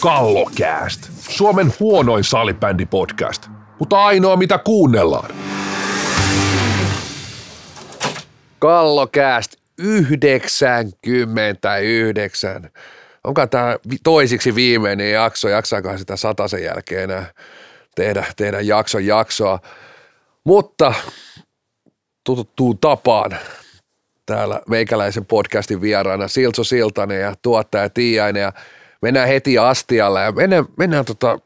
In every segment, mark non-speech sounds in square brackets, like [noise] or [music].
Kallokääst. Suomen huonoin salibändipodcast, mutta ainoa mitä kuunnellaan. Kallokääst 99. Onko tämä toisiksi viimeinen jakso? Jaksaakohan sitä sen jälkeen enää tehdä, tehdä jakson jaksoa? Mutta tututtuun tapaan täällä meikäläisen podcastin vieraana Siltso Siltanen ja tuottaja Tiiainen ja mennään heti astialle ja mennään, mennään tota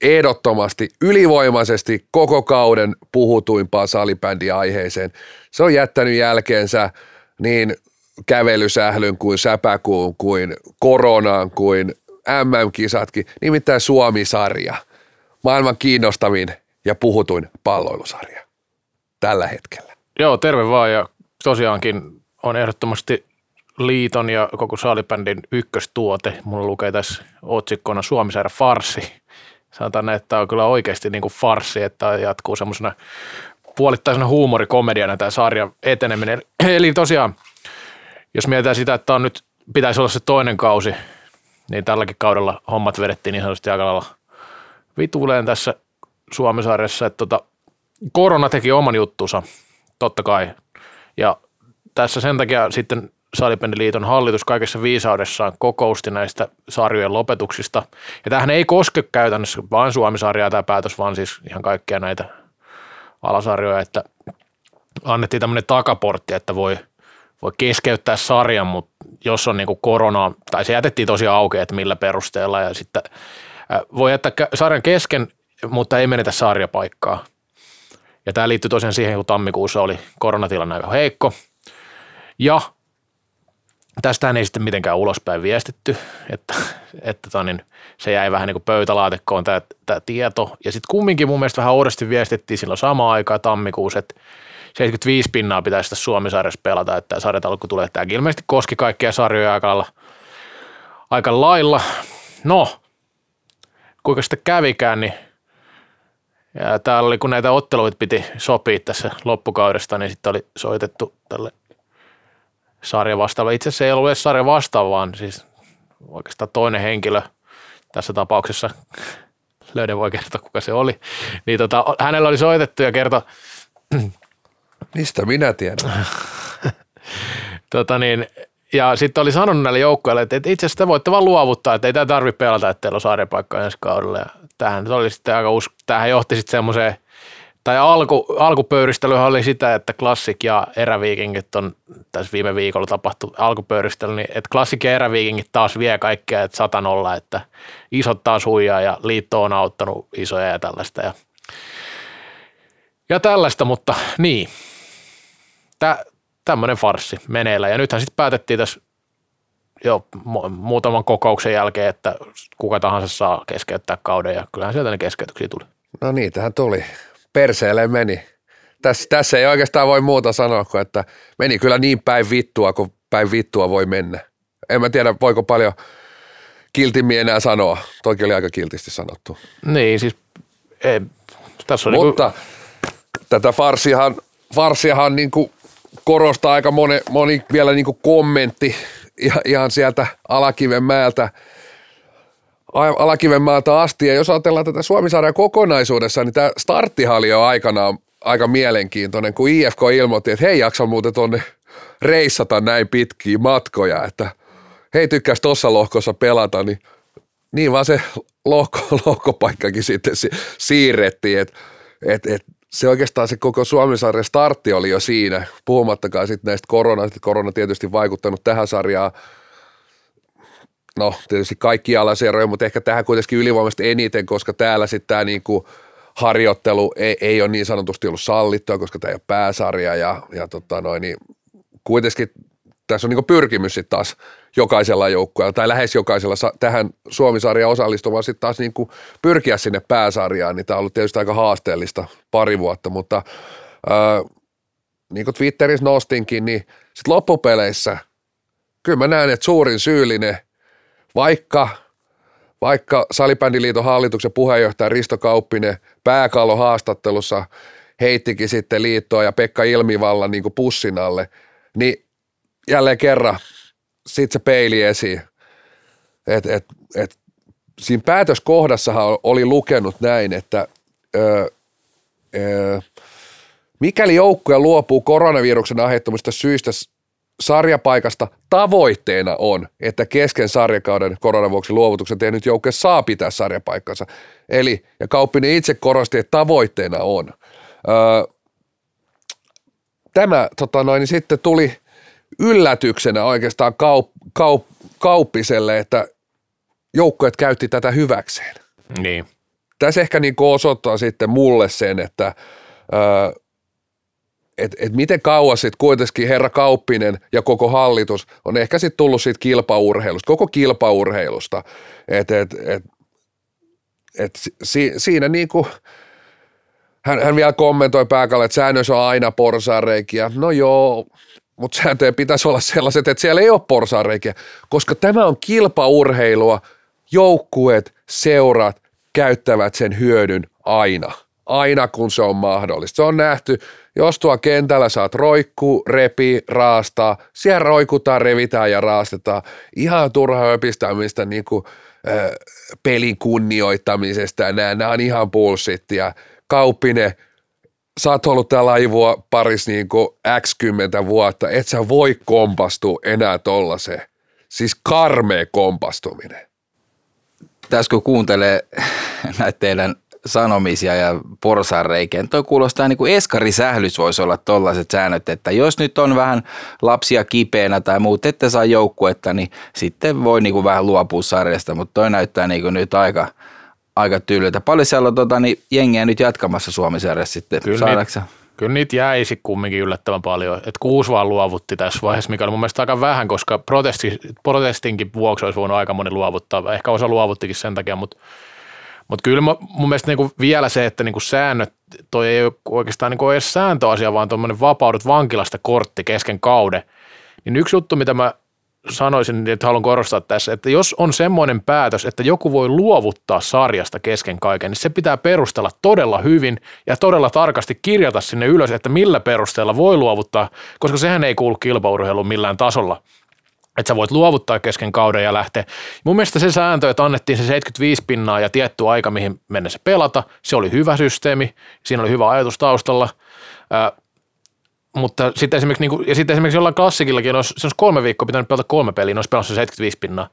ehdottomasti ylivoimaisesti koko kauden puhutuimpaan salibändiaiheeseen. Se on jättänyt jälkeensä niin kävelysählyn kuin säpäkuun kuin koronaan kuin MM-kisatkin, nimittäin Suomi-sarja. Maailman kiinnostavin ja puhutuin palloilusarja tällä hetkellä. Joo, terve vaan ja tosiaankin on ehdottomasti liiton ja koko saalibändin ykköstuote. Mulla lukee tässä otsikkona Suomisaira farsi. Sanotaan, että tämä on kyllä oikeasti niin kuin farsi, että jatkuu semmoisena puolittaisena huumorikomediana tämä sarja eteneminen. [clears throat] Eli tosiaan, jos mietitään sitä, että on nyt pitäisi olla se toinen kausi, niin tälläkin kaudella hommat vedettiin niin sanotusti aika lailla vituuleen tässä Suomisarjassa, että tota, korona teki oman juttunsa, totta kai. Ja tässä sen takia sitten Salibändiliiton hallitus kaikessa viisaudessaan kokousti näistä sarjojen lopetuksista. Ja tähän ei koske käytännössä vain Suomi-sarjaa tämä päätös, vaan siis ihan kaikkia näitä alasarjoja, että annettiin tämmöinen takaportti, että voi, voi keskeyttää sarjan, mutta jos on niin korona, tai se jätettiin tosiaan auki, että millä perusteella, ja sitten voi jättää sarjan kesken, mutta ei menetä sarjapaikkaa. Ja tämä liittyy tosiaan siihen, kun tammikuussa oli koronatilanne aika heikko. Ja Tästähän ei sitten mitenkään ulospäin viestitty, että, että tota niin, se jäi vähän niin kuin pöytälaatikkoon tämä, tämä tieto. Ja sitten kumminkin mun mielestä vähän oudosti viestittiin silloin samaan aikaan tammikuussa, että 75 pinnaa pitäisi tässä Suomi-sarjassa pelata, että tämä sarjatalkku tulee. Tämäkin ilmeisesti koski kaikkia sarjoja aika. Aika lailla. No, kuinka sitten kävikään, niin ja täällä oli, kun näitä otteluita piti sopia tässä loppukaudesta, niin sitten oli soitettu tälle sarja vastaava. Itse asiassa ei ollut edes sarja vastaava, vaan siis oikeastaan toinen henkilö tässä tapauksessa, [laughs] löydän voi kertoa kuka se oli, niin tota, hänellä oli soitettu ja kertoi, [clears throat] Mistä minä tiedän? [laughs] tota niin, ja sitten oli sanonut näille joukkoille, että, itse asiassa te voitte vaan luovuttaa, että ei tämä tarvitse pelata, että teillä on sarjapaikka ensi kaudella. Ja tämähän oli sitten aika usko, tämähän johti sitten semmoiseen tai alku, alkupöyristelyhän oli sitä, että Classic ja eräviikingit on tässä viime viikolla tapahtu alkupöyristely, niin että Classic ja eräviikingit taas vie kaikkea, että satanolla, että isot taas huijaa ja liitto on auttanut isoja ja tällaista. Ja, ja tällaista, mutta niin, Tä, tämmöinen farssi meneillä. Ja nythän sitten päätettiin tässä jo muutaman kokouksen jälkeen, että kuka tahansa saa keskeyttää kauden ja kyllähän sieltä ne keskeytyksiä tuli. No niin, tähän tuli perseelle meni. Tässä, tässä ei oikeastaan voi muuta sanoa kuin, että meni kyllä niin päin vittua, kuin päin vittua voi mennä. En mä tiedä, voiko paljon kiltimmin enää sanoa. Toki oli aika kiltisti sanottu. Niin, siis ei, tässä on niinku- Mutta niin kuin... tätä farsiahan, farsiahan niin kuin korostaa aika moni, moni vielä niin kuin kommentti ihan sieltä Alakiven määltä – Alakivenmaalta asti. Ja jos ajatellaan tätä Suomisarjan kokonaisuudessa, niin tämä starttihan oli jo aikanaan aika mielenkiintoinen, kun IFK ilmoitti, että hei jaksa muuten tuonne reissata näin pitkiä matkoja, että hei tykkäisi tuossa lohkossa pelata, niin niin vaan se lohko, [laughs] lohkopaikkakin sitten siirrettiin, että et, et, se oikeastaan se koko Suomisarjan startti oli jo siinä, puhumattakaan sitten näistä koronasta, korona tietysti vaikuttanut tähän sarjaan no tietysti kaikki alaseroja, mutta ehkä tähän kuitenkin ylivoimaisesti eniten, koska täällä sitten tämä niinku harjoittelu ei, ei ole niin sanotusti ollut sallittua, koska tämä ei ole pääsarja ja, ja tota noin, niin kuitenkin tässä on niinku pyrkimys sitten taas jokaisella joukkueella tai lähes jokaisella tähän Suomisarjaan osallistumaan sitten taas niinku pyrkiä sinne pääsarjaan, niin tämä on ollut tietysti aika haasteellista pari vuotta, mutta ää, niin kuin Twitterissä nostinkin, niin sitten loppupeleissä kyllä mä näen, että suurin syyllinen vaikka, vaikka Salibändiliiton hallituksen puheenjohtaja Risto Kauppinen pääkallo haastattelussa heittikin sitten liittoa ja Pekka Ilmivallan niin pussin alle, niin jälleen kerran sitten se peili esiin, että et, et siinä päätöskohdassahan oli lukenut näin, että ö, ö, mikäli joukkue luopuu koronaviruksen aiheuttamista syistä sarjapaikasta tavoitteena on, että kesken sarjakauden koronavuoksi luovutuksen tehnyt joukkue saa pitää sarjapaikkansa. Eli, ja Kauppinen itse korosti, että tavoitteena on. Öö, tämä tota noin, niin sitten tuli yllätyksenä oikeastaan kaup, kaup, kauppiselle, että joukkueet käytti tätä hyväkseen. Niin. Tässä ehkä niin osoittaa sitten mulle sen, että öö, et, et miten kauas sitten kuitenkin herra Kauppinen ja koko hallitus on ehkä sitten tullut siitä kilpaurheilusta, koko kilpaurheilusta. Et, et, et, et si, siinä niin kuin, hän, hän vielä kommentoi pääkalle, että säännöissä on aina porsareikiä. No joo, mutta sääntöjen pitäisi olla sellaiset, että siellä ei ole porsareikiä, koska tämä on kilpaurheilua, joukkueet, seurat käyttävät sen hyödyn aina – aina kun se on mahdollista. Se on nähty, jos tuo kentällä saat roikku, repi, raastaa, siellä roikutaan, revitään ja raastetaan. Ihan turha öpistämistä niin kuin, äh, pelin kunnioittamisesta ja nämä, nämä on ihan bullshittia. Kauppinen, sä oot ollut täällä laivua paris niin kuin x kymmentä vuotta, et sä voi kompastua enää tollaiseen. Siis karmea kompastuminen. Tässä kun kuuntelee näitä teidän sanomisia ja porsaanreikiä. Toi kuulostaa niin kuin eskarisählys voisi olla tollaiset säännöt, että jos nyt on vähän lapsia kipeänä tai muut, ette saa joukkuetta, niin sitten voi niin kuin vähän luopua sarjasta, mutta toi näyttää niin kuin nyt aika, aika tyyliltä. Paljon siellä on tota, niin jengiä nyt jatkamassa Suomisarjassa sitten, Kyllä niitä, kyllä niitä jäisi kumminkin yllättävän paljon. Et kuusi vaan luovutti tässä vaiheessa, mikä oli mun mielestä aika vähän, koska protesti, protestinkin vuoksi olisi voinut aika moni luovuttaa. Ehkä osa luovuttikin sen takia, mutta mutta kyllä mä, mun mielestä niinku vielä se, että niinku säännöt, toi ei ole oikeastaan niinku edes sääntöasia, vaan tuommoinen vapaudut vankilasta kortti kesken kauden. Niin yksi juttu, mitä mä sanoisin, että haluan korostaa tässä, että jos on semmoinen päätös, että joku voi luovuttaa sarjasta kesken kaiken, niin se pitää perustella todella hyvin ja todella tarkasti kirjata sinne ylös, että millä perusteella voi luovuttaa, koska sehän ei kuulu kilpaurheiluun millään tasolla että sä voit luovuttaa kesken kauden ja lähteä. Mun mielestä se sääntö, että annettiin se 75 pinnaa ja tietty aika, mihin mennessä pelata, se oli hyvä systeemi, siinä oli hyvä ajatus taustalla, Ää, mutta sitten esimerkiksi, niin kuin, ja sitten esimerkiksi jollain klassikillakin, jos se olisi kolme viikkoa pitänyt pelata kolme peliä, niin olisi pelannut se 75 pinnaa.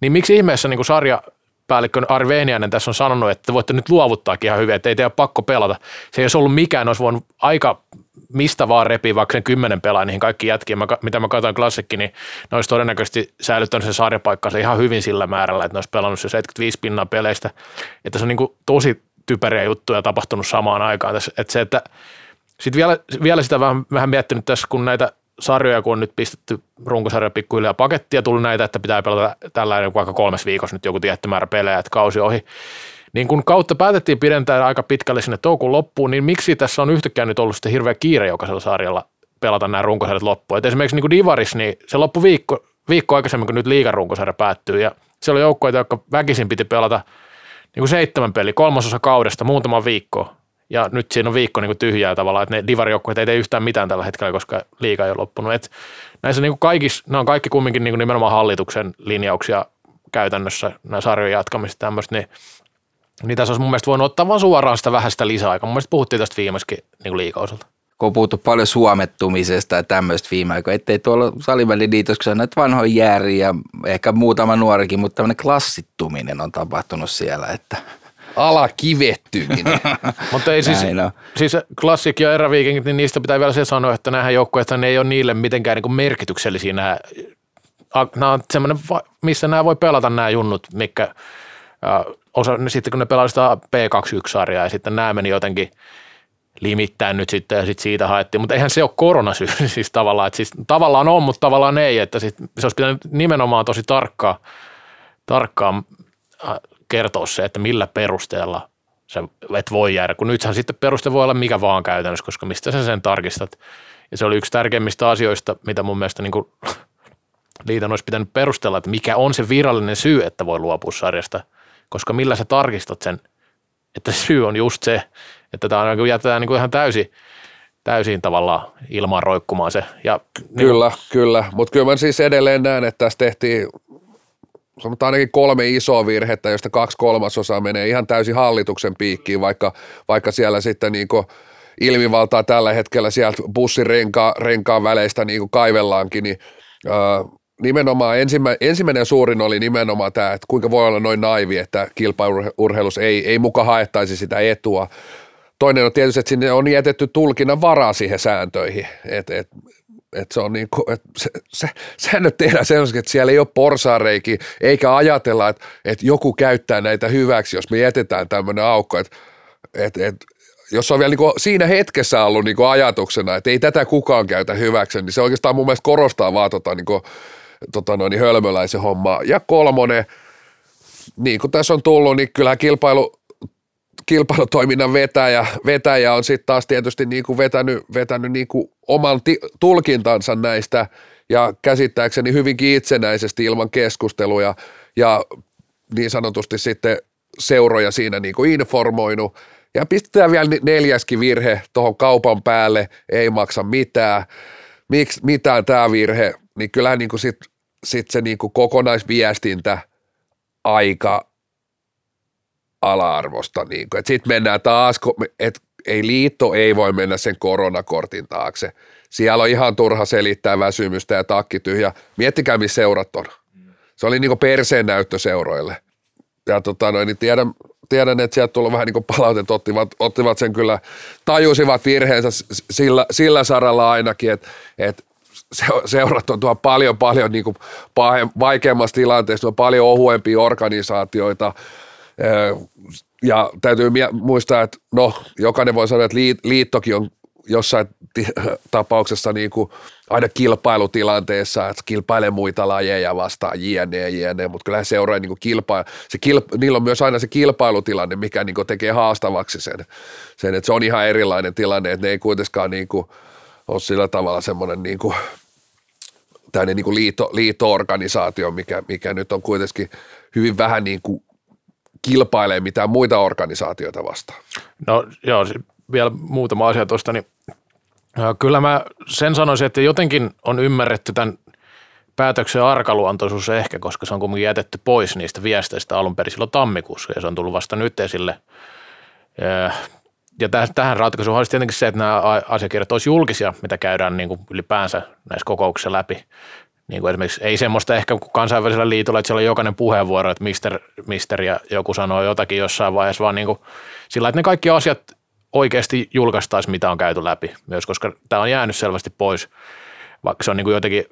Niin miksi ihmeessä niin kuin sarja, päällikkö Ari tässä on sanonut, että te voitte nyt luovuttaakin ihan hyvin, että ei teidän pakko pelata. Se ei olisi ollut mikään, olisi voinut aika mistä vaan repii vaikka sen kymmenen pelaa niihin kaikki jätkiin, mitä mä katsoin klassikki, niin ne olisi todennäköisesti säilyttänyt sen sarjapaikkansa ihan hyvin sillä määrällä, että ne olisi pelannut se 75 pinnaa peleistä. Että se on niin kuin tosi typeriä juttuja tapahtunut samaan aikaan. Että se, että sitten vielä, vielä sitä vähän, vähän miettinyt tässä, kun näitä sarjoja, kun on nyt pistetty runkosarja pikkuhiljaa pakettia, tullut näitä, että pitää pelata tällainen vaikka kolmes viikossa nyt joku tietty määrä pelejä, että kausi ohi, niin kun kautta päätettiin pidentää aika pitkälle sinne toukokuun loppuun, niin miksi tässä on yhtäkkiä nyt ollut sitten hirveä kiire jokaisella sarjalla pelata nämä runkosarjat loppuun. Et esimerkiksi niin kuin Divaris, niin se loppu viikko, viikko aikaisemmin, kun nyt liigan runkosarja päättyy, ja se oli joukkoja, jotka väkisin piti pelata niin kuin seitsemän peli, kolmasosa kaudesta, muutama viikko. Ja nyt siinä on viikko niin kuin tyhjää tavallaan, että ne divarijoukkueet ei tee yhtään mitään tällä hetkellä, koska liiga ei ole loppunut. Et näissä niin kuin kaikissa, nämä on kaikki kumminkin niin kuin nimenomaan hallituksen linjauksia käytännössä, nämä sarjojen jatkamiset tämmöistä, niin niin tässä olisi mun mielestä voinut ottaa vaan suoraan sitä vähän sitä lisäaikaa. Mun mielestä puhuttiin tästä viimeiskin niin liikauselta. Kun on puhuttu paljon suomettumisesta ja tämmöistä viime aikoina, ettei tuolla saliväliliitossa näitä vanhoja jääriä, ehkä muutama nuorikin, mutta tämmöinen klassittuminen on tapahtunut siellä, että alakivettyminen. [laughs] Mutta ei siis, siis klassik ja eräviikingit, niin niistä pitää vielä se sanoa, että nämähän joukkueet ne ei ole niille mitenkään niin merkityksellisiä. Nämä, nämä on semmoinen, missä nämä voi pelata nämä junnut, mikä osa, sitten kun ne pelasivat sitä P21-sarjaa ja sitten nämä meni jotenkin limittäin nyt sitten ja sitten siitä haettiin, mutta eihän se ole koronasyy [laughs] siis tavallaan, että siis tavallaan on, mutta tavallaan ei, että sit se olisi pitänyt nimenomaan tosi tarkkaa, tarkkaan äh, kertoa se, että millä perusteella se et voi jäädä, kun nythän sitten peruste voi olla mikä vaan käytännössä, koska mistä sä sen tarkistat. Ja se oli yksi tärkeimmistä asioista, mitä mun mielestä niin kuin [laughs] liiton olisi pitänyt perustella, että mikä on se virallinen syy, että voi luopua sarjasta – koska millä sä tarkistat sen, että [laughs] syy on just se, että tämä on, niin jätetään niin kuin ihan täysin, täysin tavallaan ilman roikkumaan se. Ja, niin kyllä, niin, kyllä, mutta kyllä mä siis edelleen näen, että tässä tehtiin sanotaan ainakin kolme isoa virhettä, josta kaksi kolmasosaa menee ihan täysin hallituksen piikkiin, vaikka, vaikka siellä sitten niin ilmivaltaa tällä hetkellä sieltä bussin renkaan, renkaan väleistä niin kuin kaivellaankin, niin ää, nimenomaan ensimmä, ensimmäinen suurin oli nimenomaan tämä, että kuinka voi olla noin naivi, että kilpaurheilus ei, ei muka haettaisi sitä etua. Toinen on tietysti, että sinne on jätetty tulkinnan varaa siihen sääntöihin, että et, et se on niin kuin, että se, se, säännöt tehdään sellaisia, että siellä ei ole porsaareiki, eikä ajatella, että, että joku käyttää näitä hyväksi, jos me jätetään tämmöinen aukko, että, että, että jos on vielä niin kuin siinä hetkessä ollut niin kuin ajatuksena, että ei tätä kukaan käytä hyväksi, niin se oikeastaan mun mielestä korostaa vaan tota, niin kuin, tota noin, niin hölmöläisen hommaa. Ja kolmonen, niin kuin tässä on tullut, niin kyllähän kilpailu, kilpailutoiminnan vetäjä, vetäjä on sitten taas tietysti niin kuin vetänyt, vetänyt niin kuin oman ti, tulkintansa näistä ja käsittääkseni hyvinkin itsenäisesti ilman keskusteluja ja niin sanotusti sitten seuroja siinä niin kuin informoinut. Ja pistetään vielä neljäskin virhe tuohon kaupan päälle, ei maksa mitään. Miksi mitään tämä virhe, niin kyllähän niin sitten sit se niin kuin kokonaisviestintä aika ala-arvosta. Niin Sitten mennään taas, että ei liitto ei voi mennä sen koronakortin taakse. Siellä on ihan turha selittää väsymystä ja takki tyhjä. Miettikää, missä seurat on. Se oli niin perseen näyttö seuroille. Ja tota noin, niin tiedän, tiedän, että sieltä tullut vähän niin palautet, ottivat, ottivat sen kyllä, tajusivat virheensä sillä, sillä saralla ainakin, että, että seurat on tuo paljon, paljon niin kuin vaikeammassa tilanteessa, on paljon ohuempia organisaatioita, ja täytyy muistaa, että no, jokainen voi sanoa, että liittokin on jossain [laughs] tapauksessa niin kuin aina kilpailutilanteessa, että kilpailee muita lajeja vastaan, jne, jne, mutta kyllähän seuraa niin kilpailu, se kilp, niillä on myös aina se kilpailutilanne, mikä niin tekee haastavaksi sen, sen, että se on ihan erilainen tilanne, että ne ei kuitenkaan niin kuin ole sillä tavalla semmoinen niin kuin, tämmöinen niin kuin liitto, liitto-organisaatio, mikä, mikä nyt on kuitenkin hyvin vähän niin kuin kilpailee mitään muita organisaatioita vastaan. No joo, vielä muutama asia tuosta, niin kyllä mä sen sanoisin, että jotenkin on ymmärretty tämän päätöksen arkaluontoisuus ehkä, koska se on kuitenkin jätetty pois niistä viesteistä alun perin silloin tammikuussa ja se on tullut vasta nyt esille. Ja tähän ratkaisuun olisi tietenkin se, että nämä asiakirjat olisi julkisia, mitä käydään niin kuin ylipäänsä näissä kokouksissa läpi. Niin kuin esimerkiksi ei semmoista ehkä kuin kansainvälisellä liitolla, että siellä on jokainen puheenvuoro, että mister, mister ja joku sanoo jotakin jossain vaiheessa, vaan niin kuin sillä, että ne kaikki asiat oikeasti julkaistaisiin, mitä on käyty läpi myös, koska tämä on jäänyt selvästi pois, vaikka se on niin kuin jotenkin,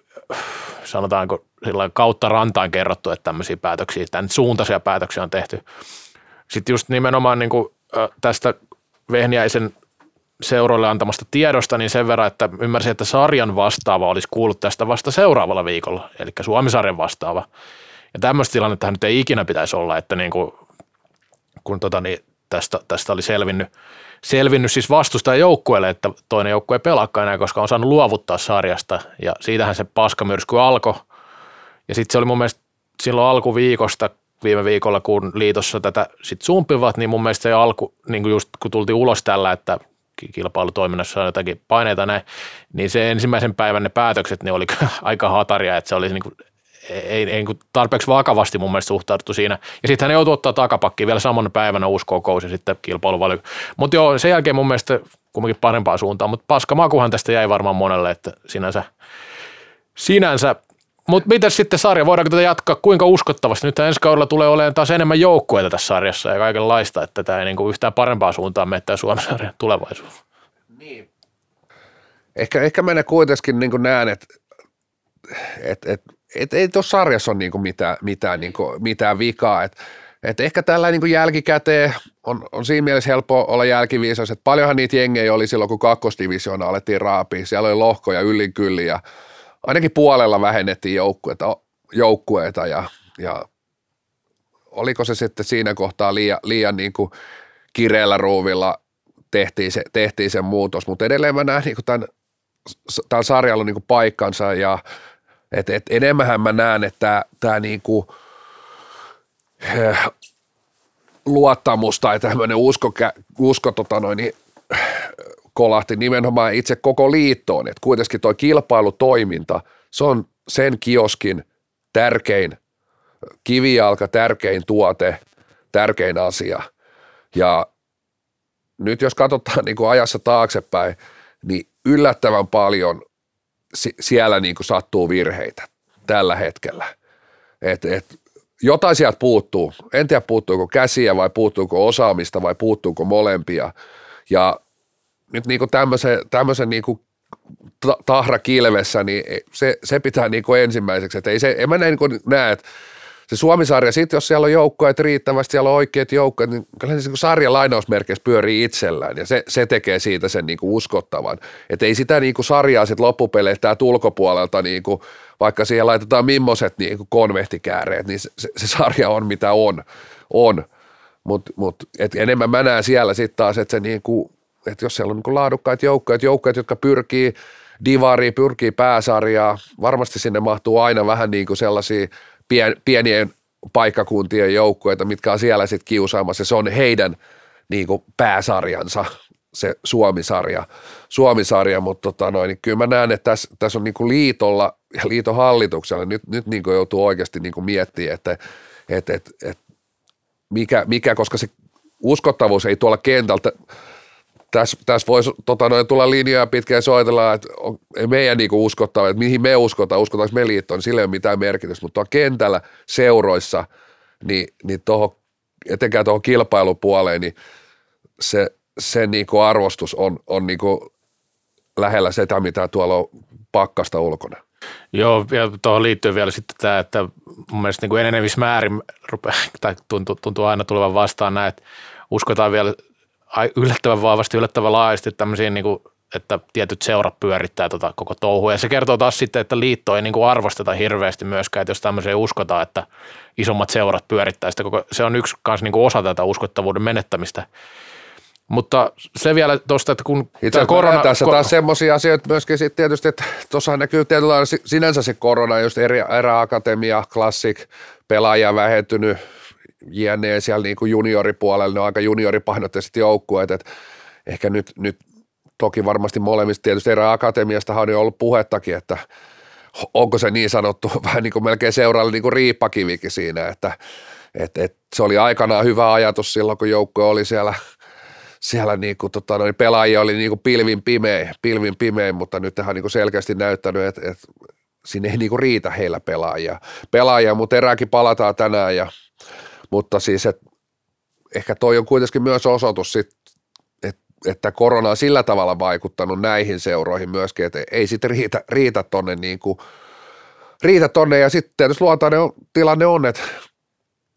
sanotaanko sillä kautta rantaan kerrottu, että tämmöisiä päätöksiä, tämän suuntaisia päätöksiä on tehty. Sitten just nimenomaan niin kuin tästä Vehniäisen seuroille antamasta tiedosta, niin sen verran, että ymmärsin, että sarjan vastaava olisi kuullut tästä vasta seuraavalla viikolla, eli Suomi-sarjan vastaava. Ja tämmöistä tilannetta nyt ei ikinä pitäisi olla, että niin kuin, kun tota, niin tästä, tästä oli selvinnyt, selvinnyt siis vastustajan joukkueelle, että toinen joukkue ei pelaakaan enää, koska on saanut luovuttaa sarjasta ja siitähän se paskamyrsky alkoi. Ja sitten se oli mun mielestä silloin alkuviikosta, viime viikolla, kun liitossa tätä sitten sumpivat, niin mun mielestä se alku, niin kuin just kun tultiin ulos tällä, että kilpailutoiminnassa on jotakin paineita näin, niin se ensimmäisen päivän ne päätökset, ne oli [laughs] aika hataria, että se oli niin kuin, ei, ei niin tarpeeksi vakavasti mun mielestä suhtauduttu siinä. Ja sitten hän joutui ottaa takapakki vielä samana päivänä uusi kokous ja sitten kilpailuvali. Mutta joo, sen jälkeen mun mielestä kumminkin parempaan suuntaan, mutta paskamakuhan tästä jäi varmaan monelle, että sinänsä, sinänsä mutta miten sitten sarja, voidaanko tätä jatkaa, kuinka uskottavasti? Nyt ensi kaudella tulee olemaan taas enemmän joukkueita tässä sarjassa ja kaikenlaista, että tämä ei niinku yhtään parempaa suuntaan mene tämä Suomen sarjan tulevaisuus. Niin. Ehkä, ehkä mä kuitenkin niin näen, että et, et, et, ei tuossa sarjassa ole niin mitään, mitään, niin mitään vikaa. Et, et ehkä tällä niin jälkikäteen on, on siinä mielessä helppo olla jälkiviisas, että paljonhan niitä jengejä oli silloin, kun kakkosdivisioona alettiin raapia. Siellä oli lohkoja yllin kyllin ja ainakin puolella vähennettiin joukkueita, joukkueita ja, ja oliko se sitten siinä kohtaa liian, liian niin kuin kireellä ruuvilla tehtiin se, tehtiin se muutos, mutta edelleen mä näen niin kuin tämän, tämän sarjalla niin kuin paikkansa ja et, et enemmän mä näen, että tämä niin kuin, eh, luottamus tai tämmöinen usko, usko tota noin, niin, kolahti nimenomaan itse koko liittoon, että kuitenkin tuo kilpailutoiminta, se on sen kioskin tärkein kivijalka, tärkein tuote, tärkein asia. Ja nyt jos katsotaan niin kuin ajassa taaksepäin, niin yllättävän paljon siellä niin kuin sattuu virheitä tällä hetkellä. Et, et, jotain sieltä puuttuu. En tiedä puuttuuko käsiä vai puuttuuko osaamista vai puuttuuko molempia. Ja nyt niin kuin tämmöisen, tämmöisen niin tahra kilvessä, niin se, se pitää niin ensimmäiseksi. Et ei se, en mä niin kuin näe, että se Suomisarja, sitten jos siellä on joukkoja riittävästi, siellä on oikeat joukkoja, niin kyllä se niin sarjan lainausmerkeissä pyörii itsellään ja se, se tekee siitä sen niin uskottavan. Että ei sitä niin sarjaa sitten loppupeleissä ulkopuolelta, niin kuin, vaikka siihen laitetaan mimmoset niin konvehtikääreet, niin se, se, se, sarja on mitä on. on. Mutta mut, et enemmän mä näen siellä sitten taas, että se niin kuin, että jos siellä on niin kuin laadukkaita joukkoja, joukkoja, jotka pyrkii divariin, pyrkii pääsarjaa, varmasti sinne mahtuu aina vähän niin kuin sellaisia – pien, pienien paikkakuntien joukkueita, mitkä on siellä sitten kiusaamassa. Se on heidän niin kuin pääsarjansa, se Suomisarja, Suomisarja mutta tota noin, niin kyllä mä näen, että tässä, tässä on niin kuin liitolla ja liiton hallituksella nyt, nyt niin kuin joutuu oikeasti niin kuin miettimään, että, että, että, että mikä, mikä, koska se uskottavuus ei tuolla kentältä – tässä, tässä voisi tota, noin, tulla linjoja pitkään soitella, että on, ei meidän niinku uskottava, että mihin me uskotaan, uskotaanko me liittoon, niin sillä ei ole mitään merkitystä, mutta kentällä seuroissa, niin, niin toho, etenkään tuohon kilpailupuoleen, niin se, se niinku arvostus on, on niinku lähellä sitä, mitä tuolla on pakkasta ulkona. Joo, ja tuohon liittyy vielä sitten tämä, että mun mielestä niin enenevissä määrin rupeaa, tai tuntuu, tuntuu aina tulevan vastaan näin, että uskotaan vielä yllättävän vahvasti, yllättävän laajasti tämmöisiä niin kuin, että tietyt seurat pyörittää tota koko touhua. Ja se kertoo taas sitten, että liitto ei niin kuin arvosteta hirveästi myöskään, että jos tämmöiseen uskotaan, että isommat seurat pyörittää sitä koko, se on yksi kans niin kuin osa tätä uskottavuuden menettämistä. Mutta se vielä tuosta, että kun Itse korona... Tässä taas semmoisia asioita myöskin sitten tietysti, että tuossa näkyy tietyllä sinänsä se korona, just eri, eräakatemia, klassik, pelaaja vähentynyt, jne. siellä niin kuin junioripuolella, ne on aika junioripainotteiset joukkueet, että ehkä nyt, nyt toki varmasti molemmista tietysti erää akatemiasta on jo ollut puhettakin, että onko se niin sanottu [laughs] vähän niin kuin melkein seuraalla niin kuin riippakivikin siinä, että et, et se oli aikanaan hyvä ajatus silloin, kun joukkue oli siellä, siellä niin kuin, tota, noin pelaajia oli niin kuin pilvin pimeä, pilvin pimeä, mutta nyt tähän niin kuin selkeästi näyttänyt, että, että sinne ei niin kuin riitä heillä pelaajia. Pelaajia, mutta erääkin palataan tänään ja mutta siis, et, ehkä toi on kuitenkin myös osoitus sit, et, että korona on sillä tavalla vaikuttanut näihin seuroihin myöskin, että ei sitten riitä, riitä tonne niin kuin, riitä tonne ja sitten tietysti luontainen tilanne on, että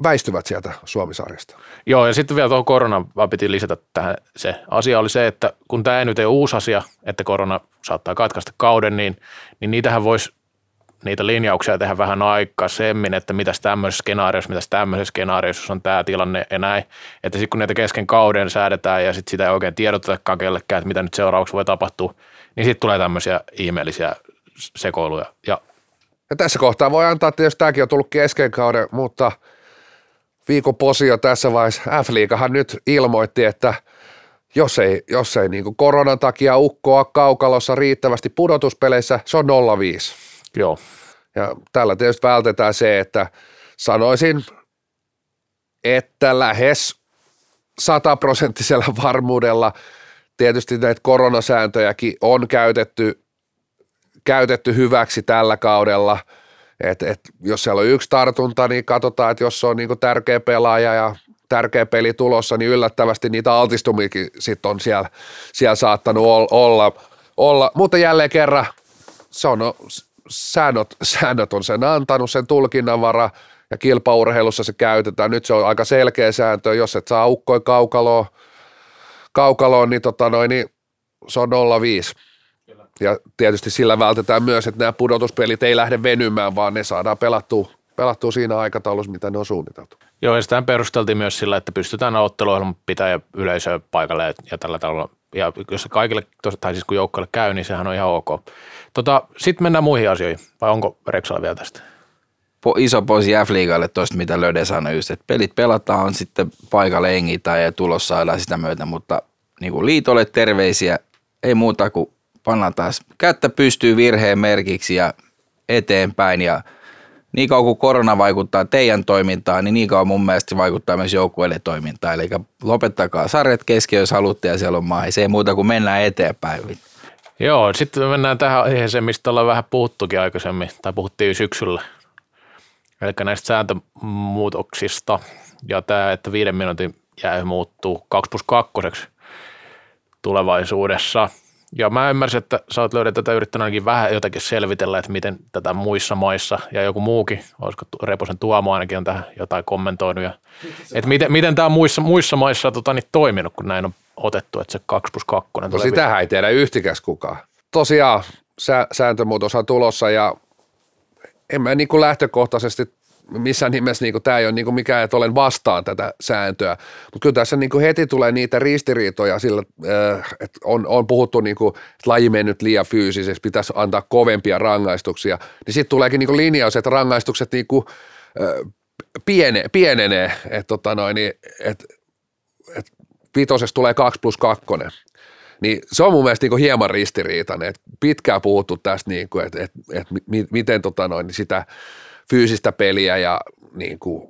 väistyvät sieltä Suomisarjasta. Joo, ja sitten vielä tuohon koronaan piti lisätä tähän se asia oli se, että kun tämä ei nyt ole uusi asia, että korona saattaa katkaista kauden, niin, niin niitähän voisi niitä linjauksia tehdä vähän aikaisemmin, että mitäs tämmöisessä skenaariossa, mitäs tämmöisessä skenaariossa, on tämä tilanne ja näin. Että sitten kun niitä kesken kauden säädetään ja sitten sitä ei oikein tiedotetakaan kellekään, että mitä nyt seuraavaksi voi tapahtua, niin sitten tulee tämmöisiä ihmeellisiä sekoiluja. Ja, ja tässä kohtaa voi antaa, että jos tämäkin on tullut kesken kauden, mutta viikon posio tässä vaiheessa F-liigahan nyt ilmoitti, että jos ei, jos ei niin koronan takia ukkoa kaukalossa riittävästi pudotuspeleissä, se on 05. Joo. Ja tällä tietysti vältetään se, että sanoisin, että lähes sataprosenttisella varmuudella tietysti näitä koronasääntöjäkin on käytetty, käytetty hyväksi tällä kaudella. Et, et, jos siellä on yksi tartunta, niin katsotaan, että jos on niin tärkeä pelaaja ja tärkeä peli tulossa, niin yllättävästi niitä altistumiakin sit on siellä, siellä saattanut olla, olla. Mutta jälleen kerran se on säännöt, säännöt on sen antanut, sen tulkinnanvara ja kilpaurheilussa se käytetään. Nyt se on aika selkeä sääntö, jos et saa ukkoi kaukaloon, kaukaloon niin, tota noin, niin se on 05. Ja tietysti sillä vältetään myös, että nämä pudotuspelit ei lähde venymään, vaan ne saadaan pelattua, pelattua siinä aikataulussa, mitä ne on suunniteltu. Joo, ja sitä perusteltiin myös sillä, että pystytään otteluohjelman pitää ja yleisöä paikalle ja tällä tavalla. Ja jos kaikille, tai siis kun joukkoille käy, niin sehän on ihan ok. Tota, Sitten mennään muihin asioihin, vai onko Repsalla vielä tästä? iso posi F-liigalle tuosta, mitä Löde sanoi just, että pelit pelataan, sitten paikalle engitään ja tulos saadaan sitä myötä, mutta niin kuin liitolle terveisiä, ei muuta kuin pannaan taas kättä pystyy virheen merkiksi ja eteenpäin ja niin kauan kuin korona vaikuttaa teidän toimintaan, niin niin kauan mun mielestä vaikuttaa myös joukkueiden toimintaan. Eli lopettakaa sarjat kesken, jos haluatte ja siellä on maa. Se ei muuta kuin mennään eteenpäin. Joo, sitten mennään tähän aiheeseen, mistä ollaan vähän puhuttukin aikaisemmin, tai puhuttiin syksyllä. Eli näistä sääntömuutoksista ja tämä, että viiden minuutin jäähy muuttuu 2 plus 2 tulevaisuudessa. Ja mä ymmärsin, että sä oot löydä tätä yrittänyt ainakin vähän jotenkin selvitellä, että miten tätä muissa maissa ja joku muukin, olisiko Reposen Tuomo ainakin on tähän jotain kommentoinut. Ja, [laughs] että miten, miten tämä muissa, muissa maissa tota, niin toiminut, kun näin on otettu, että se 2 plus 2 No sitähän ei tiedä yhtikäs kukaan. Tosiaan sä, sääntömuutos on tulossa ja en mä niin kuin lähtökohtaisesti missään nimessä niin tämä ei ole niin mikään, että olen vastaan tätä sääntöä, mutta kyllä tässä niin heti tulee niitä ristiriitoja sillä, äh, että on, on puhuttu, niin kuin, että laji mennyt liian fyysiseksi, pitäisi antaa kovempia rangaistuksia, niin sitten tuleekin niin linjaus, että rangaistukset niin kuin, äh, piene, pienenee, että tota noin, niin, et, et vitosesta tulee 2 plus 2, niin se on mun mielestä niin hieman ristiriitainen, että pitkään puhuttu tästä, niin kuin, että, että, että miten tota noin, niin sitä fyysistä peliä ja niin kuin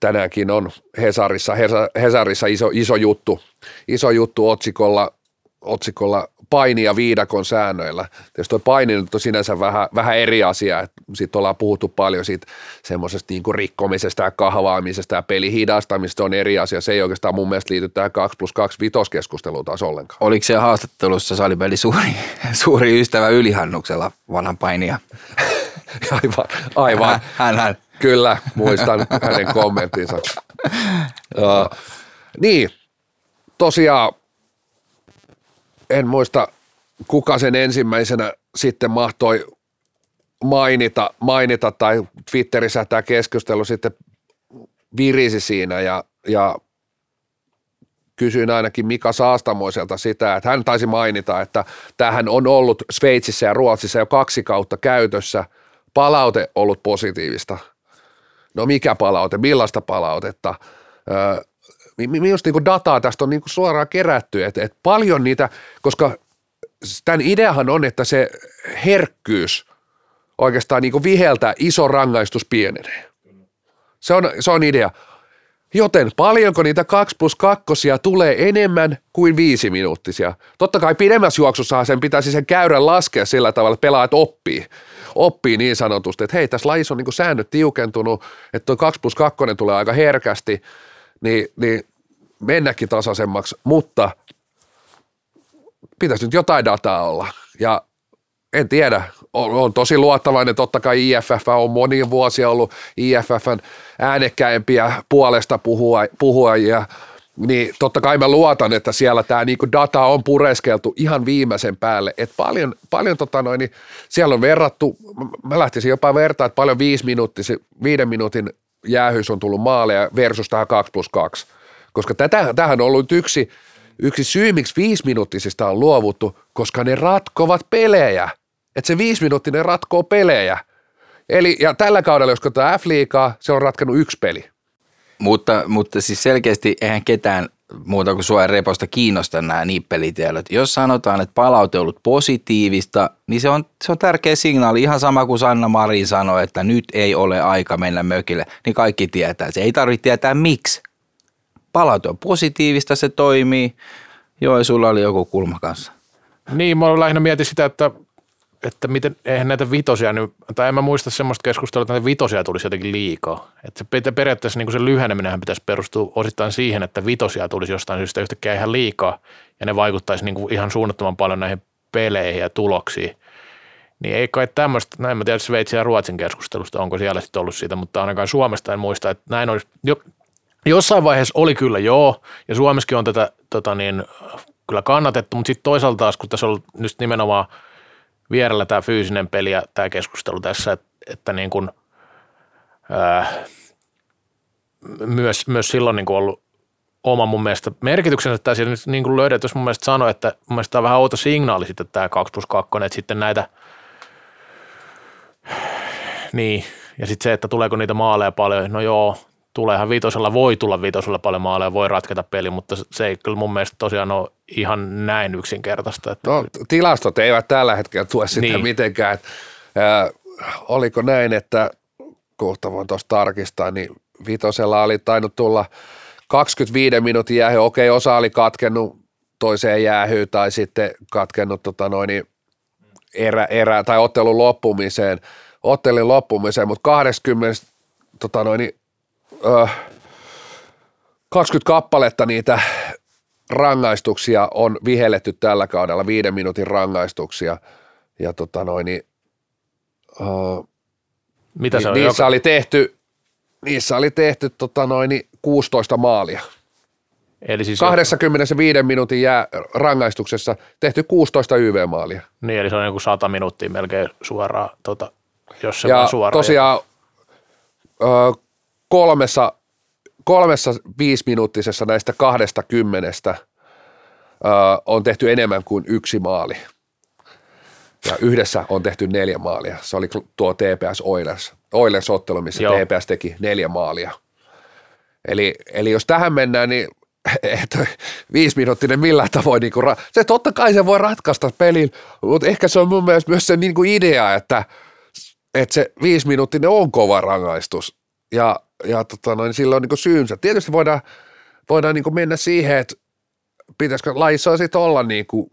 tänäänkin on Hesarissa, Hesarissa iso, iso juttu, iso juttu otsikolla, otsikolla paini ja viidakon säännöillä. Tietysti tuo paini on sinänsä vähän, vähän eri asia, sitten ollaan puhuttu paljon siitä semmoisesta niin rikkomisesta ja kahvaamisesta ja pelihidastamisesta on eri asia. Se ei oikeastaan mun mielestä liity tähän 2 plus 2 vitoskeskusteluun taas ollenkaan. Oliko se haastattelussa salipeli suuri, [laughs] suuri ystävä Ylihannuksella vanhan painia? [laughs] aivan, aivan. Hän, hän. Kyllä, muistan hänen kommenttinsa. [laughs] uh, niin, tosiaan en muista kuka sen ensimmäisenä sitten mahtoi mainita, mainita tai Twitterissä tämä keskustelu sitten virisi siinä ja, ja kysyin ainakin Mika Saastamoiselta sitä, että hän taisi mainita, että tähän on ollut Sveitsissä ja Ruotsissa jo kaksi kautta käytössä – palaute ollut positiivista. No mikä palaute, millaista palautetta? Minusta niin dataa tästä on niin suoraan kerätty, että, että paljon niitä, koska tämän ideahan on, että se herkkyys oikeastaan niin viheltää iso rangaistus pienenee. Se on, se on idea. Joten paljonko niitä 2 plus 2 tulee enemmän kuin viisi minuuttisia? Totta kai pidemmässä juoksussa sen pitäisi sen käyrän laskea sillä tavalla, että pelaajat oppii oppii niin sanotusti, että hei, tässä lajissa on niin säännöt tiukentunut, että tuo 2 plus 2 tulee aika herkästi, niin, niin mennäkin tasaisemmaksi, mutta pitäisi nyt jotain dataa olla. Ja en tiedä, on, on tosi luottavainen, totta kai IFF on monia vuosia ollut IFFn äänekkäimpiä puolesta puhua, puhuajia, niin totta kai mä luotan, että siellä tämä niinku data on pureskeltu ihan viimeisen päälle. Et paljon, paljon tota noin, niin siellä on verrattu, mä lähtisin jopa vertaa, että paljon viisi minuutti, viiden minuutin jäähyys on tullut maaleja versus tähän 2 plus 2. Koska tätä, tähän on ollut yksi, yksi syy, miksi viisi minuuttisista on luovuttu, koska ne ratkovat pelejä. Että se viisi minuuttinen ratkoo pelejä. Eli, ja tällä kaudella, jos katsotaan F-liigaa, se on ratkannut yksi peli. Mutta, mutta siis selkeästi eihän ketään muuta kuin sua reposta kiinnosta nämä nippelitiedot. Jos sanotaan, että palaute on ollut positiivista, niin se on, se on tärkeä signaali. Ihan sama kuin Sanna Marin sanoi, että nyt ei ole aika mennä mökille, niin kaikki tietää. Se ei tarvitse tietää miksi. Palaute on positiivista, se toimii. Joo, sulla oli joku kulma kanssa. Niin, mä lähinnä mietin sitä, että että miten, eihän näitä vitosia, tai en mä muista semmoista keskustelua, että näitä vitosia tulisi jotenkin liikaa. Että se periaatteessa niin se lyheneminenhän pitäisi perustua osittain siihen, että vitosia tulisi jostain syystä yhtäkkiä ihan liikaa, ja ne vaikuttaisi niin kuin ihan suunnattoman paljon näihin peleihin ja tuloksiin. Niin ei kai tämmöistä, näin mä tiedän Sveitsin ja Ruotsin keskustelusta, onko siellä sitten ollut siitä, mutta ainakaan Suomesta en muista, että näin olisi, jo, jossain vaiheessa oli kyllä joo, ja Suomessakin on tätä tota niin, kyllä kannatettu, mutta sitten toisaalta taas, kun tässä on nyt nimenomaan – vierellä tämä fyysinen peli ja tämä keskustelu tässä, että, että niin kuin, ää, myös, myös silloin niin kuin ollut oma mun mielestä merkityksensä, nyt niin kuin löydät, jos mun mielestä sanoi, että mun mielestä tämä on vähän outo signaali sitten tämä 2 plus 2, että sitten näitä, niin, ja sitten se, että tuleeko niitä maaleja paljon, no joo, tuleehan vitosella, voi tulla vitosella paljon maaleja, voi ratketa peli, mutta se ei kyllä mun mielestä tosiaan ole ihan näin yksinkertaista. Että no, tilastot eivät tällä hetkellä tue sitä niin. mitenkään. Että, äh, oliko näin, että kohta voin tuossa tarkistaa, niin vitosella oli tainnut tulla 25 minuutin jäähy, okei osa oli katkennut toiseen jäähyyn tai sitten katkennut tota noin, niin erä, erä, tai ottelun loppumiseen, ottelin loppumiseen, mutta 20, tota noin, niin, ö, 20 kappaletta niitä rangaistuksia on vihelletty tällä kaudella, viiden minuutin rangaistuksia, ja tota noin, niin, ö, Mitä se on? niissä Joka, oli tehty, niissä oli tehty tota noin, niin 16 maalia. eli siis 25 minuutin jää rangaistuksessa tehty 16 YV-maalia. Niin, eli se on joku 100 minuuttia melkein suoraan, tota, jos se Ja vaan suoraan. tosiaan ö, kolmessa, kolmessa viisiminuuttisessa näistä kahdesta kymmenestä ö, on tehty enemmän kuin yksi maali. Ja yhdessä on tehty neljä maalia. Se oli tuo TPS Oilers, Oilers-ottelu, missä Joo. TPS teki neljä maalia. Eli, eli jos tähän mennään, niin [laughs] että viisiminuuttinen millään tavoin, niin ra- se totta kai se voi ratkaista pelin, mutta ehkä se on mun mielestä myös se niin kuin idea, että, että se viisiminuuttinen on kova rangaistus ja, ja tota noin, sillä on niin syynsä. Tietysti voidaan, voidaan niin mennä siihen, että pitäisikö lajissa sitten olla niin kuin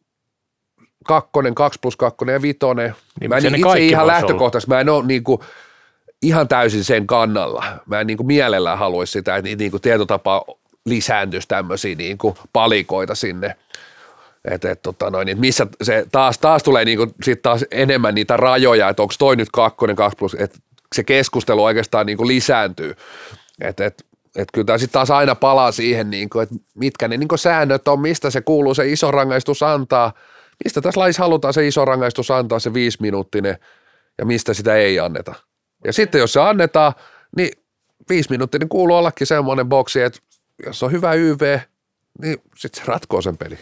kakkonen, kaksi plus kakkonen ja vitonen. Niin, mä en itse ihan lähtökohtaisesti, mä en ole niin kuin ihan täysin sen kannalla. Mä en niin kuin mielellään haluaisi sitä, että niin kuin tietotapa lisääntyisi tämmöisiä niin kuin palikoita sinne. Et, et, tota noin, et missä se taas, taas tulee niin kuin, sit taas enemmän niitä rajoja, että onko toi nyt kakkonen, kaksi plus, että se keskustelu oikeastaan niin kuin lisääntyy. Et, et, et kyllä tämä sitten taas aina palaa siihen, niin kuin, että mitkä ne niin kuin säännöt on, mistä se kuuluu se iso rangaistus antaa, mistä tässä laissa halutaan se iso rangaistus antaa, se viisi minuuttinen, ja mistä sitä ei anneta. Ja sitten jos se annetaan, niin viisi minuuttinen kuuluu ollakin semmoinen boksi, että jos on hyvä YV, niin sitten se ratkoo sen peli.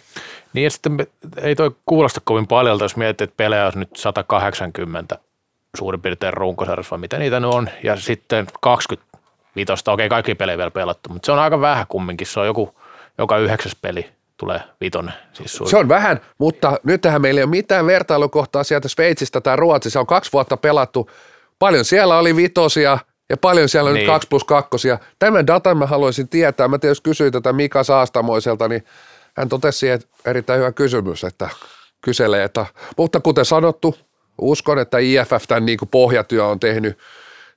Niin ja sitten ei toi kuulosta kovin paljon, jos miettii, että pelejä olisi nyt 180 suurin piirtein runkosarjassa, vai mitä niitä nyt on, ja sitten 20 vitosta, okei kaikki pelejä vielä pelattu, mutta se on aika vähän kumminkin, se on joku, joka yhdeksäs peli tulee vitonen. Siis. Se on vähän, mutta nythän meillä ei ole mitään vertailukohtaa sieltä Sveitsistä tai Ruotsista. Se on kaksi vuotta pelattu. Paljon siellä oli vitosia ja paljon siellä on Niin. nyt kaksi plus kakkosia. Tämän datan mä haluaisin tietää. Mä jos kysyin tätä Mika Saastamoiselta, niin hän totesi, että erittäin hyvä kysymys, että kyselee. Että, mutta kuten sanottu, uskon, että IFF tämän niin kuin pohjatyö on tehnyt,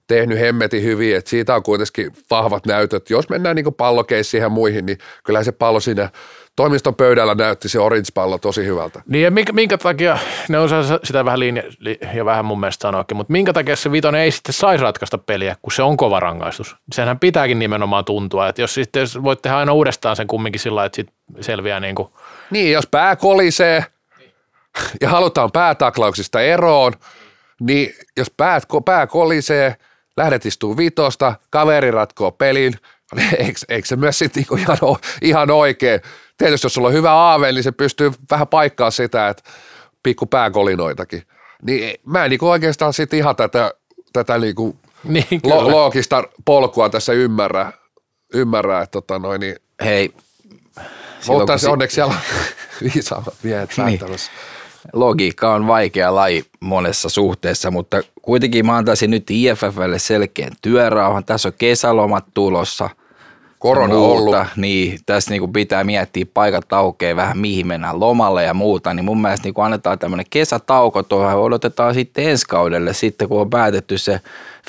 tehnyt hemmetin hyvin, että siitä on kuitenkin vahvat näytöt. Jos mennään niin pallokeissiin ja muihin, niin kyllä se pallo siinä toimiston pöydällä näytti se orange-pallo tosi hyvältä. Niin ja minkä, minkä takia, ne osaa sitä vähän linja, li, ja vähän mun mielestä sanoakin, mutta minkä takia se vitonen ei sitten saisi ratkaista peliä, kun se on kova rangaistus. Senhän pitääkin nimenomaan tuntua, että jos sitten jos voit tehdä aina uudestaan sen kumminkin sillä että sit selviää niin kuin, Niin, jos pää kolisee ja halutaan päätaklauksista eroon, niin jos päät, pää kolisee, lähdet istuu vitosta, kaveri ratkoo pelin, [laughs] eikö, eikö se myös sitten niinku ihan, ihan oikein? Tietysti jos sulla on hyvä aave, niin se pystyy vähän paikkaa sitä, että pikku pääkolinoitakin. Niin mä en niinku oikeastaan sitten ihan tätä, tätä niinku [laughs] niin lo, loogista polkua tässä ymmärrä, ymmärrä että tota noin, niin, Hei, silloin, mutta se onneksi siellä on [laughs] viisaammat miehet Niin. päättämässä. Logiikka on vaikea laji monessa suhteessa, mutta kuitenkin mä antaisin nyt IFFlle selkeän työrauhan. Tässä on kesälomat tulossa. Korona muuta. ollut. Niin, tässä niinku pitää miettiä paikat aukeaa vähän mihin mennään lomalle ja muuta, niin mun mielestä niinku annetaan tämmöinen kesätauko tuohon ja odotetaan sitten ensi kaudelle, sitten kun on päätetty se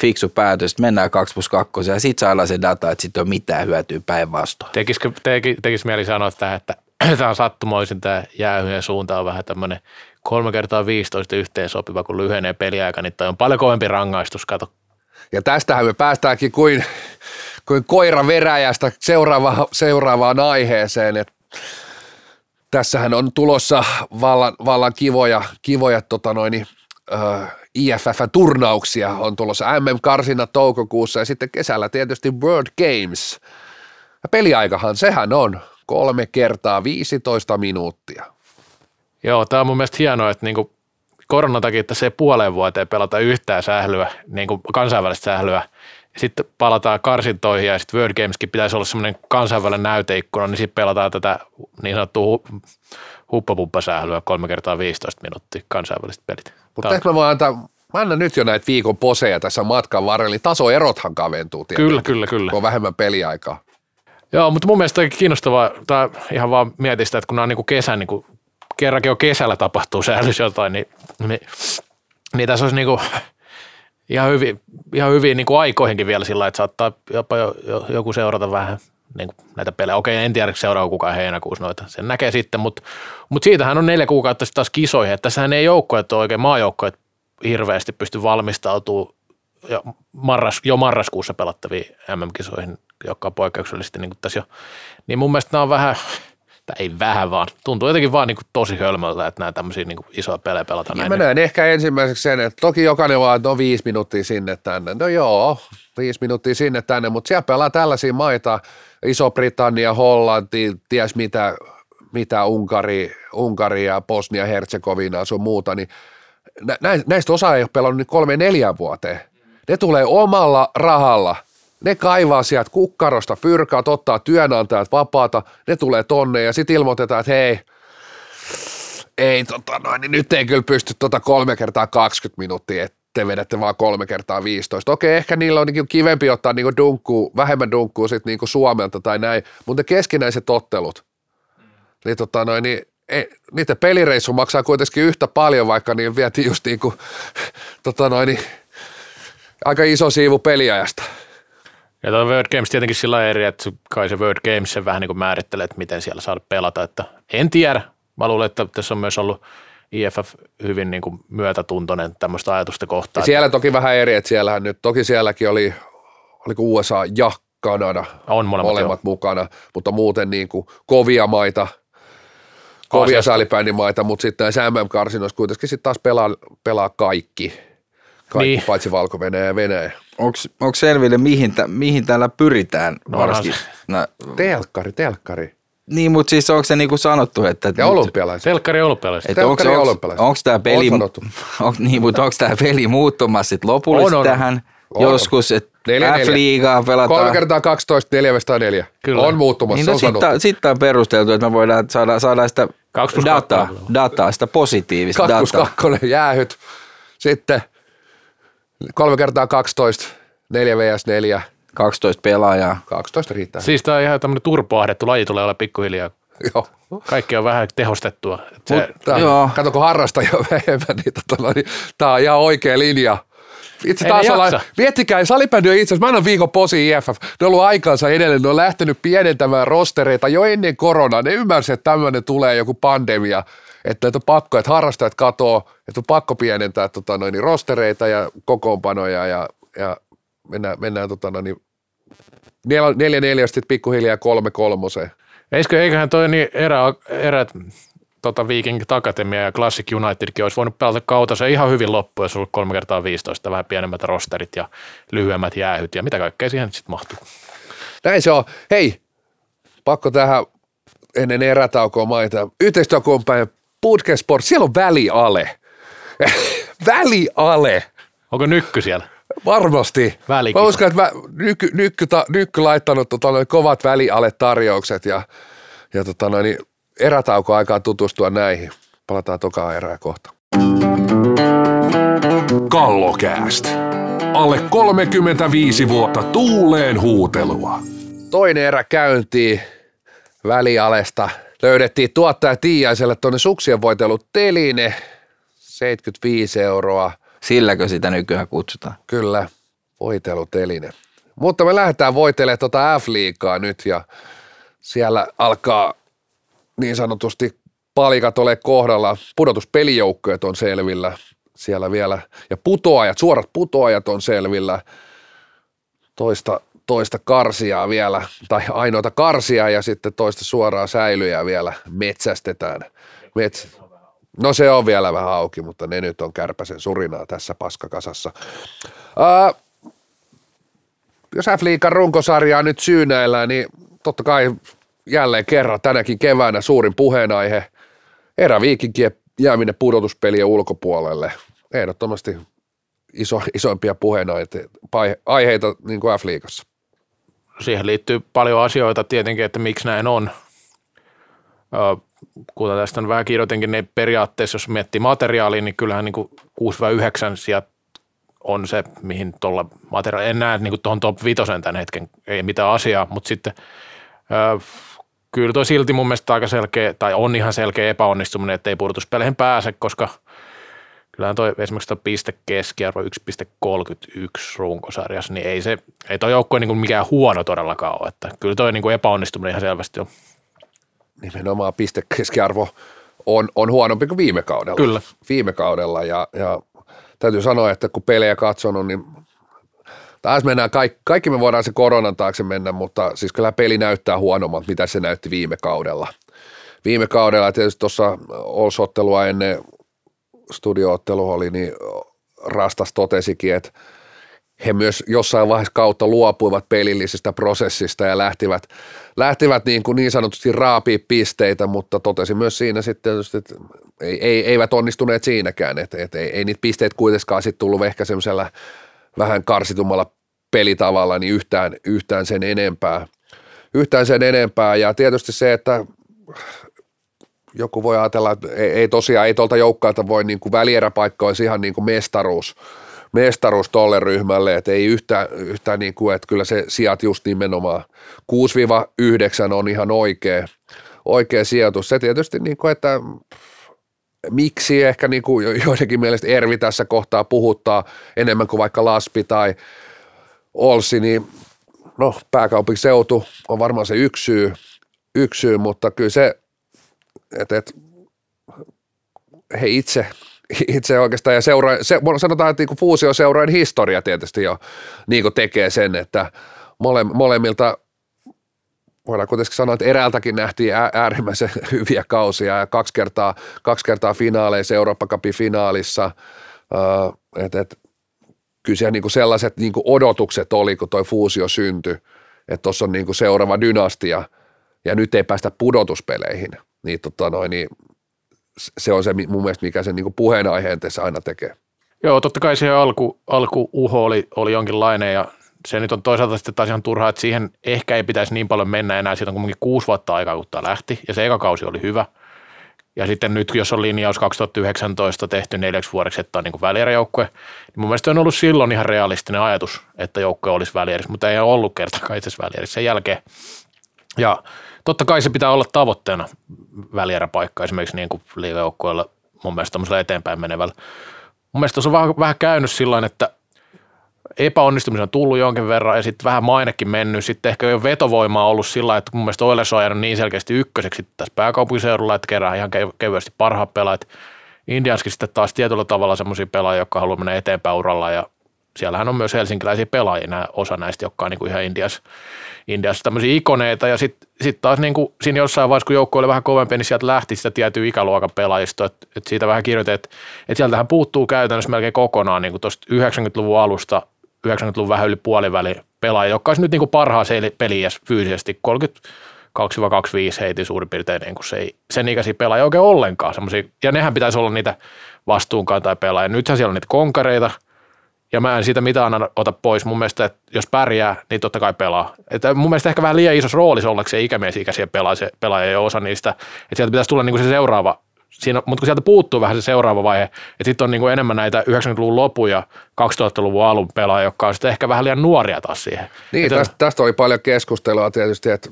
fiksu päätös, että mennään 2 plus 2 ja sitten saadaan se data, että sitten on mitään hyötyä päinvastoin. Tekisikö, teki, tekis mieli sanoa tähän, että [clears throat] tämä on sattumoisin tämä jäähyjen suunta on vähän tämmöinen kolme kertaa 15 yhteen sopiva, kun lyhenee peliaika, niin toi on paljon kovempi rangaistus, kato. Ja tästähän me päästäänkin kuin, kuin koira veräjästä seuraava, seuraavaan aiheeseen. Et tässähän on tulossa vallan, vallan kivoja, kivoja tota noin, äh, IFF-turnauksia. On tulossa MM-karsina toukokuussa ja sitten kesällä tietysti World Games. Ja peliaikahan sehän on kolme kertaa 15 minuuttia. Joo, tämä on mun mielestä hienoa, että niinku koronan takia tässä ei puoleen vuoteen pelata yhtään sählyä, niinku kansainvälistä sählyä. Sitten palataan karsintoihin ja sitten World Gameskin pitäisi olla semmoinen kansainvälinen näyteikkuna, niin sitten pelataan tätä niin sanottua hu- huppapumppasählyä kolme kertaa 15 minuuttia kansainväliset pelit. Mutta ehkä mä voin antaa, Mä annan nyt jo näitä viikon poseja tässä matkan varrella, niin tasoerothan kaventuu tietysti, Kyllä, kyllä, kyllä. kun on vähemmän peliaikaa. Joo, mutta mun mielestä kiinnostavaa, tai ihan vaan mietin sitä, että kun nämä on niin kuin kesän, niin kuin, kerrankin jo kesällä tapahtuu säännössä jotain, niin, niin, niin tässä olisi niin kuin, ihan hyvin, ihan hyvin niin kuin aikoihinkin vielä sillä, että saattaa jopa jo, jo, joku seurata vähän niin kuin näitä pelejä. Okei, en tiedä, seuraava kukaan heinäkuussa noita, sen näkee sitten, mutta, mutta siitähän on neljä kuukautta sitten taas kisoihin, että tässähän ei joukkoet ole oikein maajoukkoet hirveästi pysty valmistautumaan jo, marras, jo marraskuussa pelattaviin MM-kisoihin, jotka on poikkeuksellisesti niin kuin tässä jo. Niin mun mielestä nämä on vähän, tai ei vähän vaan, tuntuu jotenkin vaan niin kuin tosi hölmöltä, että nämä tämmöisiä niin kuin isoja pelejä pelataan Ja näin. mä näen ehkä ensimmäiseksi sen, että toki jokainen vaan, että no viisi minuuttia sinne tänne. No joo, viisi minuuttia sinne tänne, mutta siellä pelaa tällaisia maita, Iso-Britannia, Hollanti, ties mitä, mitä Unkari, Unkari ja Bosnia-Herzegovina sun muuta, niin nä- näistä osa ei ole pelannut nyt kolme neljään vuoteen. Ne tulee omalla rahalla. Ne kaivaa sieltä kukkarosta fyrkaa, ottaa työnantajat vapaata, ne tulee tonne ja sitten ilmoitetaan, että hei, ei tota noin, niin nyt ei kyllä pysty tota kolme kertaa 20 minuuttia, että te vedätte vaan kolme kertaa 15. Okei, ehkä niillä on niin kivempi ottaa niin dunkkuu, vähemmän dunkkuu sit niin Suomelta tai näin, mutta ne keskinäiset ottelut, niin, tota noin, niin ei, niiden pelireissu maksaa kuitenkin yhtä paljon, vaikka niin vietiin just niin kuin, [laughs] tota noin, niin, aika iso siivu peliajasta. Ja tuo Word Games tietenkin sillä eri, että kai se Word Games sen vähän niin kuin määrittelee, että miten siellä saada pelata. Että en tiedä. Mä luulen, että tässä on myös ollut IFF hyvin niin kuin myötätuntoinen tämmöistä ajatusta kohtaan. Ja siellä toki vähän eri, että siellähän nyt, toki sielläkin oli, oliko USA ja Kanada On molemmat, molemmat mukana, mutta muuten niin kuin kovia maita, kovia salibändimaita, mutta sitten näissä MM-karsinoissa kuitenkin sitten taas pelaa, pelaa kaikki, kaikki Niin. niin. paitsi Valko-Venäjä ja Venäjä. Onko selville, mihin, tä, mihin täällä pyritään? No varsinkin? se. No, Telkkari, telkkari. niin, mutta siis onko se niinku sanottu, että... Ja olympialaiset. Telkkari olympialaiset. Että onko, Telkkari ja onko, olympialaiset. onko tämä peli, On sanottu. [laughs] on, niin, mutta onko tämä peli muuttumassa sit lopullisesti On, on. tähän On. joskus, että. F-liigaa pelataan? Kolme kertaa 12, neljä vastaan neljä. Kyllä. On muuttumassa, Niin se no on sitten sanottu. sit on perusteltu, että me voidaan saada, saada sitä dataa, dataa, sitä positiivista 2 plus dataa. 2 jäähyt. Sitten kolme kertaa 12, 4 vs 4, 12 pelaajaa. 12 riittää. Siis tämä on ihan tämmöinen turpoahdettu laji tulee olla pikkuhiljaa. Joo. Kaikki on vähän tehostettua. Et se, Mutta Joo. kato, kun harrastajia on [laughs] vähemmän, niin tota, no, niin tämä on ihan oikea linja. Itse Ei taas ollaan, miettikää, salibändi on itse asiassa, mä annan viikon posi IFF, ne on ollut aikansa edelleen, ne on lähtenyt pienentämään rostereita jo ennen koronaa, ne ymmärsi, että tämmöinen tulee joku pandemia, että, että on pakko, että harrastajat katoo, että on pakko pienentää tota, noin, niin rostereita ja kokoonpanoja ja, ja mennään, mennään tota, noin, niin, neljä, neljä neljä, sitten pikkuhiljaa kolme kolmoseen. Eiskö, eiköhän toi niin erä, erät tota Viking Akatemia ja Classic Unitedkin olisi voinut pelata kautta se ihan hyvin loppu, jos ollut kolme kertaa 15, vähän pienemmät rosterit ja lyhyemmät jäähyt ja mitä kaikkea siihen sitten mahtuu. Näin se on. Hei, pakko tähän ennen erätaukoa mainita. Yhteistyökumppanin Podcast Sport, siellä on väliale. [laughs] väliale. Onko nykky siellä? Varmasti. Välikisa. Mä uskon, että mä, nykky, nykky, ta, nykky laittanut tota, noin kovat väliale-tarjoukset ja, ja tota, noin, niin erätauko aikaa tutustua näihin. Palataan tokaa erää kohta. Kallokääst. Alle 35 vuotta tuuleen huutelua. Toinen erä käyntiin välialesta. Löydettiin tuottaja Tiiaiselle tuonne suksien voitelu teline, 75 euroa. Silläkö sitä nykyään kutsutaan? Kyllä, voiteluteline. Mutta me lähdetään voitelemaan tuota F-liigaa nyt ja siellä alkaa niin sanotusti palikat ole kohdalla. Pudotuspelijoukkojet on selvillä siellä vielä ja putoajat, suorat putoajat on selvillä. Toista, toista karsiaa vielä, tai ainoita karsia ja sitten toista suoraa säilyjää vielä metsästetään. Mets- No se on vielä vähän auki, mutta ne nyt on kärpäsen surinaa tässä paskakasassa. Ää, jos F-liikan runkosarjaa nyt syynäillään, niin totta kai jälleen kerran tänäkin keväänä suurin puheenaihe. Eräviikinkien jääminen pudotuspelien ulkopuolelle. Ehdottomasti iso, isoimpia puheenaiheita aiheita niin kuin F-liigassa. Siihen liittyy paljon asioita tietenkin, että miksi näin on. Kuten tästä on vähän kirjoitinkin, niin periaatteessa jos miettii materiaalia, niin kyllähän niin 6-9 sieltä on se, mihin tuolla materiaalilla, en näe niin tuohon top vitosen tämän hetken, ei mitään asiaa, mutta sitten kyllä toi silti mun mielestä aika selkeä, tai on ihan selkeä epäonnistuminen, että ei pudotuspeleihin pääse, koska kyllähän toi esimerkiksi tuo piste keskiarvo 1,31 runkosarjassa, niin ei se, ei toi joukkue niin mikään huono todellakaan ole, että kyllä toi niin epäonnistuminen ihan selvästi on. Nimenomaan piste keskiarvo on, on huonompi kuin viime kaudella. Kyllä. Viime kaudella ja, ja täytyy sanoa, että kun pelejä katsonut, niin taas mennään, kaikki, kaikki me voidaan se koronan taakse mennä, mutta siis kyllä peli näyttää huonommalta, mitä se näytti viime kaudella. Viime kaudella tietysti tuossa osottelua ennen studioottelua oli, niin Rastas totesikin, että he myös jossain vaiheessa kautta luopuivat pelillisestä prosessista ja lähtivät, lähtivät niin, kuin niin sanotusti raapia pisteitä, mutta totesi myös siinä sitten, että ei, ei, eivät onnistuneet siinäkään, että, että ei, ei niitä pisteitä kuitenkaan sitten tullut ehkä semmoisella vähän karsitummalla pelitavalla niin yhtään, yhtään sen enempää. Yhtään sen enempää ja tietysti se, että joku voi ajatella, että ei, ei tosiaan, ei tuolta joukkailta voi niin kuin välieräpaikka olisi ihan niin kuin mestaruus, mestaruus tolle ryhmälle, että ei yhtään, yhtään niin kuin, että kyllä se sijat just nimenomaan 6-9 on ihan oikea, oikea sijoitus. Se tietysti, niin kuin, että miksi ehkä niin kuin joidenkin mielestä Ervi tässä kohtaa puhuttaa enemmän kuin vaikka Laspi tai Olsi, niin no pääkaupunkiseutu on varmaan se yksi syy, yksi syy mutta kyllä se, että, että he itse, itse oikeastaan ja seura, se, sanotaan, että niin fuusioseurojen historia tietysti jo niin tekee sen, että mole, molemmilta voidaan kuitenkin sanoa, että eräältäkin nähtiin äärimmäisen [laughs] hyviä kausia ja kaksi kertaa, kaksi kertaa finaaleissa, Eurooppa Cupin finaalissa, että et, kyllä siellä niinku sellaiset niinku odotukset oli, kun toi fuusio syntyi, että tuossa on niinku seuraava dynastia ja nyt ei päästä pudotuspeleihin, niin, tota noin, niin se on se mun mielestä, mikä sen niinku puheenaiheen tässä aina tekee. Joo, totta kai se alku, alku uho oli, oli jonkinlainen ja se nyt on toisaalta sitten taas ihan turhaa, että siihen ehkä ei pitäisi niin paljon mennä enää. Siitä on kuitenkin kuusi vuotta aikaa, kun tämä lähti, ja se eka kausi oli hyvä. Ja sitten nyt, jos on linjaus 2019 tehty neljäksi vuodeksi, että on niin välieräjoukkue, niin mun mielestä on ollut silloin ihan realistinen ajatus, että joukkue olisi välierissä, mutta ei ole ollut kertakaan itse välierissä sen jälkeen. Ja totta kai se pitää olla tavoitteena välieräpaikka esimerkiksi niin kuin liigajoukkueella mun mielestä eteenpäin menevällä. Mun mielestä se on vähän, vähän käynyt sillä että epäonnistumisia on tullut jonkin verran ja sitten vähän mainekin mennyt. Sitten ehkä jo vetovoimaa ollut sillä että mun mielestä Oilers on ajanut niin selkeästi ykköseksi tässä pääkaupunkiseudulla, että kerää ihan kevyesti parhaat pelaajat. Indianskin sitten taas tietyllä tavalla semmoisia pelaajia, jotka haluaa mennä eteenpäin uralla ja siellähän on myös helsinkiläisiä pelaajia, osa näistä, jotka on niin kuin ihan Indias, Indiassa tämmöisiä ikoneita ja sitten sit taas niin kuin siinä jossain vaiheessa, kun joukko oli vähän kovempi, niin sieltä lähti sitä tiettyä ikäluokan pelaajista, että, että siitä vähän kirjoitin, että, että sieltähän puuttuu käytännössä melkein kokonaan niin tuosta 90-luvun alusta 90-luvun vähän yli puoliväli pelaaja, joka olisi nyt niin kuin peliä fyysisesti 32-25 heiti suurin piirtein niin kuin se ei, sen ikäisiä pelaajia oikein ollenkaan. Semmosia, ja nehän pitäisi olla niitä vastuunkantajia pelaajia. Nythän siellä on niitä konkareita, ja mä en siitä mitään ota pois. Mun mielestä, että jos pärjää, niin totta kai pelaa. Että mun mielestä ehkä vähän liian isossa roolissa ollakseen ikämies-ikäisiä pelaajia, pelaaja ja osa niistä. Että sieltä pitäisi tulla niin kuin se seuraava siinä, mutta kun sieltä puuttuu vähän se seuraava vaihe, että sitten on niin kuin enemmän näitä 90-luvun lopun ja 2000-luvun alun pelaajia, jotka on sitten ehkä vähän liian nuoria taas siihen. Niin, tästä, tästä oli paljon keskustelua tietysti, että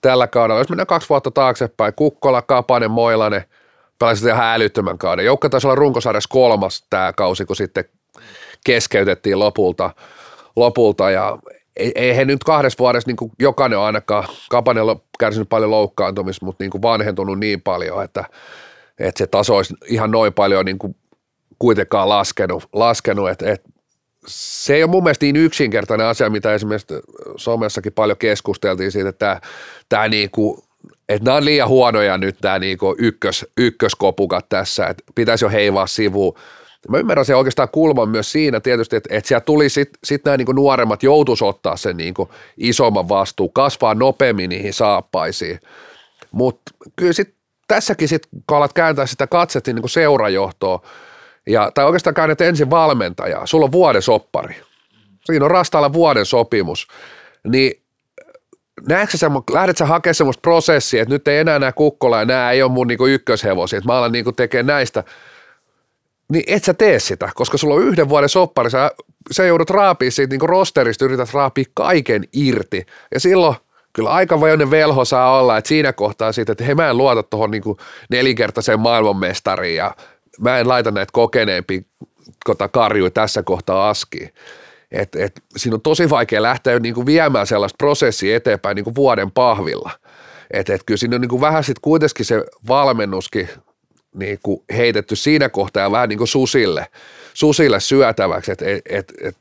tällä kaudella, jos mennään kaksi vuotta taaksepäin, Kukkola, Kapanen, Moilanen, pelasivat ihan älyttömän kauden. Joukko taisi olla runkosarjassa kolmas tämä kausi, kun sitten keskeytettiin lopulta, lopulta ja ei, ei he nyt kahdessa vuodessa niin kuin jokainen ainakaan, Kapanen on kärsinyt paljon loukkaantumista, mutta niin kuin vanhentunut niin paljon, että että se taso olisi ihan noin paljon niin kuin kuitenkaan laskenut, laskenut että, että se ei ole mun mielestä niin yksinkertainen asia, mitä esimerkiksi somessakin paljon keskusteltiin siitä, että tämä, tämä niin kuin, että nämä on liian huonoja nyt tämä niin kuin ykkös, ykköskopukat tässä, että pitäisi jo heivaa sivuun. Mä ymmärrän se oikeastaan kulman myös siinä tietysti, että, että siellä tuli sitten sit nämä niin nuoremmat joutuisi ottaa sen niin isomman vastuun, kasvaa nopeammin niihin saappaisiin. Mutta kyllä sitten tässäkin sitten, kun alat kääntää sitä katsetta niin kuin seurajohtoa, ja, tai oikeastaan käännet ensin valmentajaa, sulla on vuoden soppari. Siinä on rastaalla vuoden sopimus. Niin näetkö sä, lähdet sä hakemaan semmoista prosessia, että nyt ei enää nämä kukkola ja nämä ei ole mun niinku ykköshevosia, että mä alan niinku tekemään näistä, niin et sä tee sitä, koska sulla on yhden vuoden soppari, sä sä joudut raapia siitä niin rosterista, yrität raapia kaiken irti. Ja silloin kyllä aika vajoinen velho saa olla, että siinä kohtaa siitä, että hei mä en luota tuohon niin nelinkertaiseen maailmanmestariin ja mä en laita näitä kokeneempia kota karjui tässä kohtaa askiin. Et, et, siinä on tosi vaikea lähteä niin kuin viemään sellaista prosessia eteenpäin niin kuin vuoden pahvilla. Et, et kyllä siinä on niin kuin vähän sitten kuitenkin se valmennuskin niin kuin heitetty siinä kohtaa vähän niin kuin susille, susille syötäväksi. Et, et, et, et,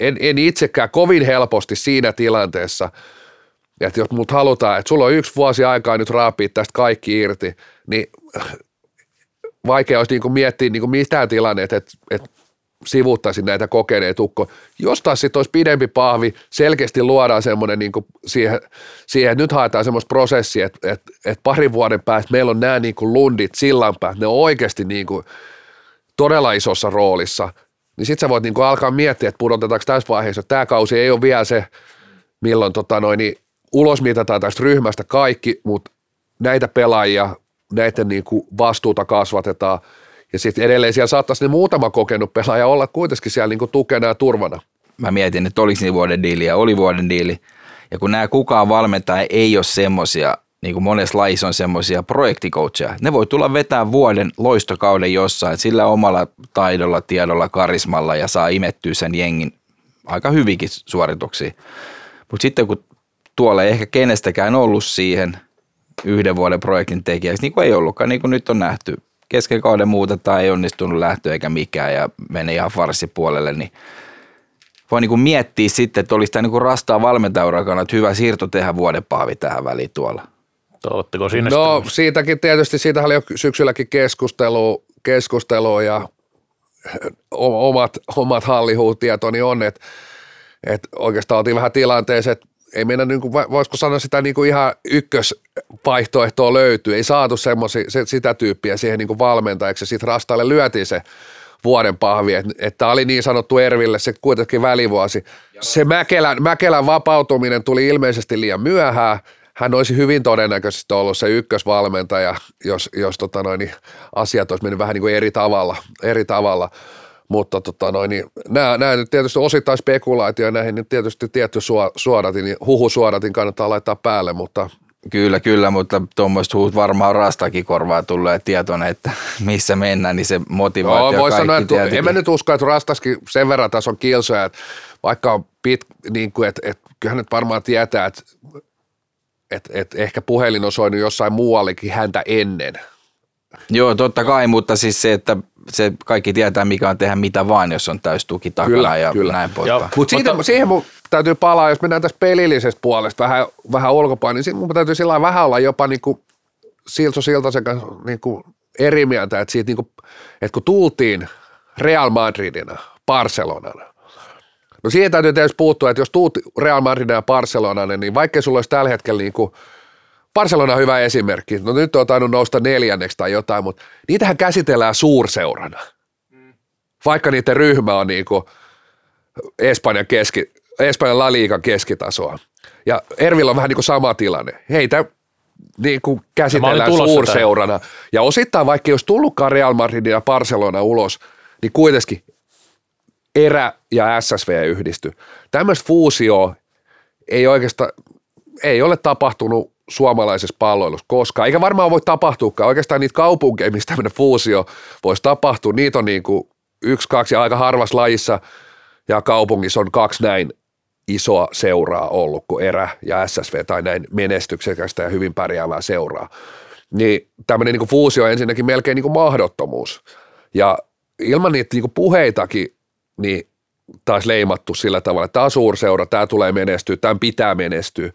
en, en itsekään kovin helposti siinä tilanteessa, että jos mut halutaan, että sulla on yksi vuosi aikaa nyt raapia tästä kaikki irti, niin vaikea olisi niin kuin miettiä niin kuin mitään tilanne, että, että sivuuttaisin näitä kokeneet ukko. Jos taas sitten olisi pidempi pahvi, selkeästi luodaan semmoinen niin siihen, siihen, nyt haetaan semmoista prosessia, että, että, että parin vuoden päästä meillä on nämä niin kuin lundit sillanpäät, ne on oikeasti niin kuin todella isossa roolissa, niin sitten sä voit niin kuin alkaa miettiä, että pudotetaanko tässä vaiheessa, että tämä kausi ei ole vielä se, milloin tota noin, niin ulos mitataan tästä ryhmästä kaikki, mutta näitä pelaajia, näiden niin kuin vastuuta kasvatetaan – ja sitten edelleen siellä saattaisi ne muutama kokenut pelaaja olla kuitenkin siellä niin tukena ja turvana. Mä mietin, että oliko niin vuoden diili ja oli vuoden diili. Ja kun nämä kukaan valmentaja ei ole semmoisia, niin kuin monessa lajissa on semmoisia projektikoutseja. Ne voi tulla vetää vuoden loistokauden jossain sillä omalla taidolla, tiedolla, karismalla ja saa imettyä sen jengin aika hyvinkin suorituksiin. Mutta sitten kun tuolla ei ehkä kenestäkään ollut siihen yhden vuoden projektin tekijäksi, niin kuin ei ollutkaan, niin kuin nyt on nähty kesken kauden muutetaan, ei onnistunut lähtö eikä mikään ja meni ihan farssipuolelle, niin voi niin kuin miettiä sitten, että olisi tämä niin kuin rastaa valmentajuran kannalta hyvä siirto tehdä vuoden pahvi tähän väliin tuolla. Oletteko sinne No sitten? siitäkin tietysti, siitä oli jo syksylläkin keskustelu, keskustelu ja omat, omat hallihuutietoni on, että, että oikeastaan oltiin vähän tilanteessa, että ei meillä, niin kuin, voisiko sanoa sitä niin kuin ihan ykkösvaihtoehtoa löytyy. Ei saatu semmosi, se, sitä tyyppiä siihen niin kuin valmentajaksi. Sitten Rastalle lyötiin se vuoden pahvi, että, että oli niin sanottu Erville se kuitenkin välivuosi. Se Mäkelän, Mäkelän vapautuminen tuli ilmeisesti liian myöhään. Hän olisi hyvin todennäköisesti ollut se ykkösvalmentaja, jos, jos tota noin, niin asiat olisi mennyt vähän niin kuin eri tavalla. Eri tavalla. Mutta tota noin, niin nämä, nämä nyt tietysti osittain spekulaatio näihin nyt tietysti tietty suodatin, huhusuodatin kannattaa laittaa päälle, mutta Kyllä, kyllä, mutta tuommoista huut varmaan rastakin korvaa tulee tietoinen, että [laughs] missä mennään, niin se motivaatio no, voi sanoa, että en mä nyt usko, että rastaskin sen verran tässä on kilsoja, että vaikka on pit, niin kuin, että, että kyllähän nyt varmaan tietää, että, että, että ehkä puhelin on soinut jossain muuallekin häntä ennen. Joo, totta kai, mutta siis se, että se kaikki tietää, mikä on tehdä mitä vaan, jos on täys tuki takana kyllä, ja kyllä. näin poispäin. Mutta mutta siihen mun täytyy palaa, jos mennään tästä pelillisestä puolesta vähän, vähän ulkopäin, niin sitten mun täytyy sillä vähän olla jopa niin kuin Silso Siltasen kanssa niin kuin eri mieltä, että, siitä niin kuin, että kun tultiin Real Madridina, Barcelonana, no siihen täytyy tietysti puuttua, että jos tuut Real Madridina ja Barcelonana, niin vaikka sulla olisi tällä hetkellä niin kuin Barcelona on hyvä esimerkki. No nyt on tainnut nousta neljänneksi tai jotain, mutta niitähän käsitellään suurseurana. Vaikka niiden ryhmä on niin kuin Espanjan, keski, Espanjan La Liigan keskitasoa. Ja Ervillä on vähän niin kuin sama tilanne. Heitä niin kuin käsitellään suurseurana. Tämän. Ja osittain vaikka jos tullutkaan Real Madrid ja Barcelona ulos, niin kuitenkin erä ja SSV yhdisty. Tämmöistä fuusio ei oikeastaan, ei ole tapahtunut suomalaisessa palloilussa koskaan, eikä varmaan voi tapahtuakaan. Oikeastaan niitä kaupunkeja, mistä tämmöinen fuusio voisi tapahtua, niitä on niin kuin yksi, kaksi ja aika harvassa lajissa ja kaupungissa on kaksi näin isoa seuraa ollut kuin Erä ja SSV tai näin menestyksekästä ja hyvin pärjäävää seuraa. Niin tämmöinen niin fuusio on ensinnäkin melkein niin kuin mahdottomuus. Ja ilman niitä niin kuin puheitakin, niin taas leimattu sillä tavalla, että tämä on suurseura, tämä tulee menestyä, tämän pitää menestyä.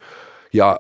Ja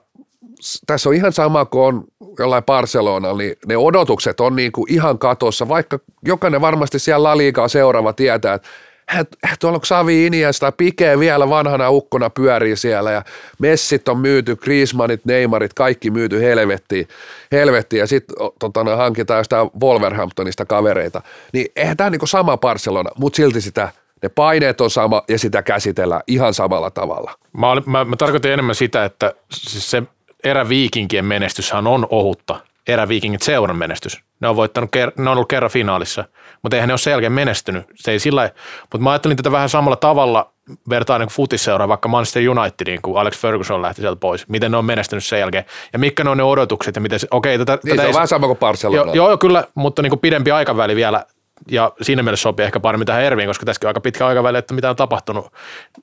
tässä on ihan sama kuin on jollain Barcelona, niin ne odotukset on niin kuin ihan katossa, vaikka jokainen varmasti siellä La seuraava tietää, että tuolla on Xavi Iniesta, Pike vielä vanhana ukkona pyörii siellä ja Messit on myyty, Griezmannit, Neymarit, kaikki myyty helvettiin, helvettiin ja sitten tota, no, hankitaan jostain Wolverhamptonista kavereita. Niin eihän tämä niinku sama Barcelona, mutta silti sitä ne paineet on sama ja sitä käsitellään ihan samalla tavalla. Mä, mä, mä tarkoitin enemmän sitä, että siis se eräviikinkien menestyshän on ohutta. eräviikingit seuran menestys. Ne on, voittanut, ne on ollut kerran finaalissa, mutta eihän ne ole sen jälkeen menestynyt. Se ei sillä mutta mä ajattelin tätä vähän samalla tavalla vertaan niin futisseuraa vaikka Manchester Unitediin, kun Alex Ferguson lähti sieltä pois. Miten ne on menestynyt sen jälkeen ja mitkä ne on ne odotukset ja miten se, okei, tätä, Niin, tätä se on ei, vähän sama kuin Barcelona. Joo, joo, kyllä, mutta niin kuin pidempi aikaväli vielä ja siinä mielessä sopii ehkä paremmin tähän Erviin, koska tässäkin on aika pitkä aikaväli, että mitä on tapahtunut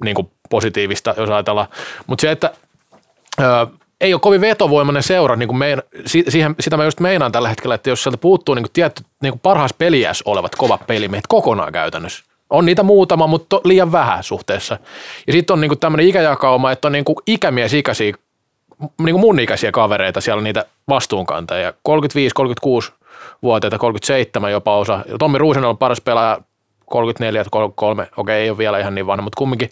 niin kuin positiivista, jos ajatellaan. Mutta se, että ö, ei ole kovin vetovoimainen seura, niin kuin mein, si, siihen, sitä mä just meinaan tällä hetkellä, että jos sieltä puuttuu niin kuin tietty niin kuin peliässä olevat kovat pelimiehet kokonaan käytännössä, on niitä muutama, mutta liian vähän suhteessa. Ja sitten on niinku tämmöinen ikäjakauma, että on niinku ikämies ikäisiä, niinku mun ikäisiä kavereita, siellä niitä vastuunkantajia, 35, 36 vuotiaita, 37 jopa osa. Tommi Ruusen on paras pelaaja, 34, 33, okei ei ole vielä ihan niin vanha, mutta kumminkin.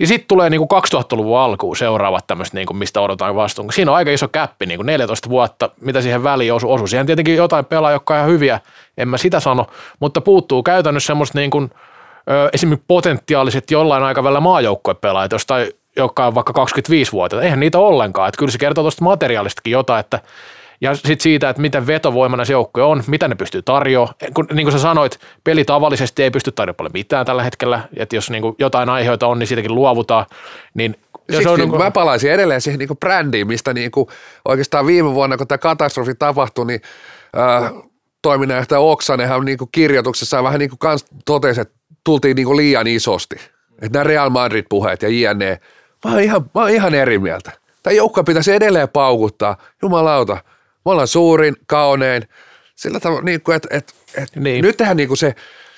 Ja sitten tulee niinku 2000-luvun alkuun seuraavat tämmöiset, niinku, mistä odotetaan vastuun. Siinä on aika iso käppi, niinku 14 vuotta, mitä siihen väliin osu. osu. Siihen tietenkin jotain pelaajia, jotka on ihan hyviä, en mä sitä sano, mutta puuttuu käytännössä semmoista niinku, esimerkiksi potentiaaliset jollain aikavälillä maajoukkuepelaajat, jostain, jotka on vaikka 25-vuotiaita. Eihän niitä ollenkaan. Että kyllä se kertoo tuosta materiaalistakin jotain, että ja sitten siitä, että miten vetovoimainen se joukkue on, mitä ne pystyy tarjoamaan. Kun, niin kuin sä sanoit, peli tavallisesti ei pysty tarjoamaan paljon mitään tällä hetkellä. Että jos niin kuin jotain aiheita on, niin siitäkin luovutaan. Niin, Siksi on, niin kuin, mä palaisin edelleen siihen niin brändiin, mistä niin kuin oikeastaan viime vuonna, kun tämä katastrofi tapahtui, niin äh, toiminnanjohtaja Oksanenhan niin kuin kirjoituksessaan vähän niin kuin kans totesi, että tultiin niin kuin liian isosti. Että nämä Real Madrid-puheet ja jne. Mä oon ihan, mä oon ihan eri mieltä. Tämä joukko pitäisi edelleen paukuttaa. Jumalauta, me ollaan suurin, kaunein. Sillä tavalla, niin kuin, että, että, että Niin. nyt tehdään niin kuin se,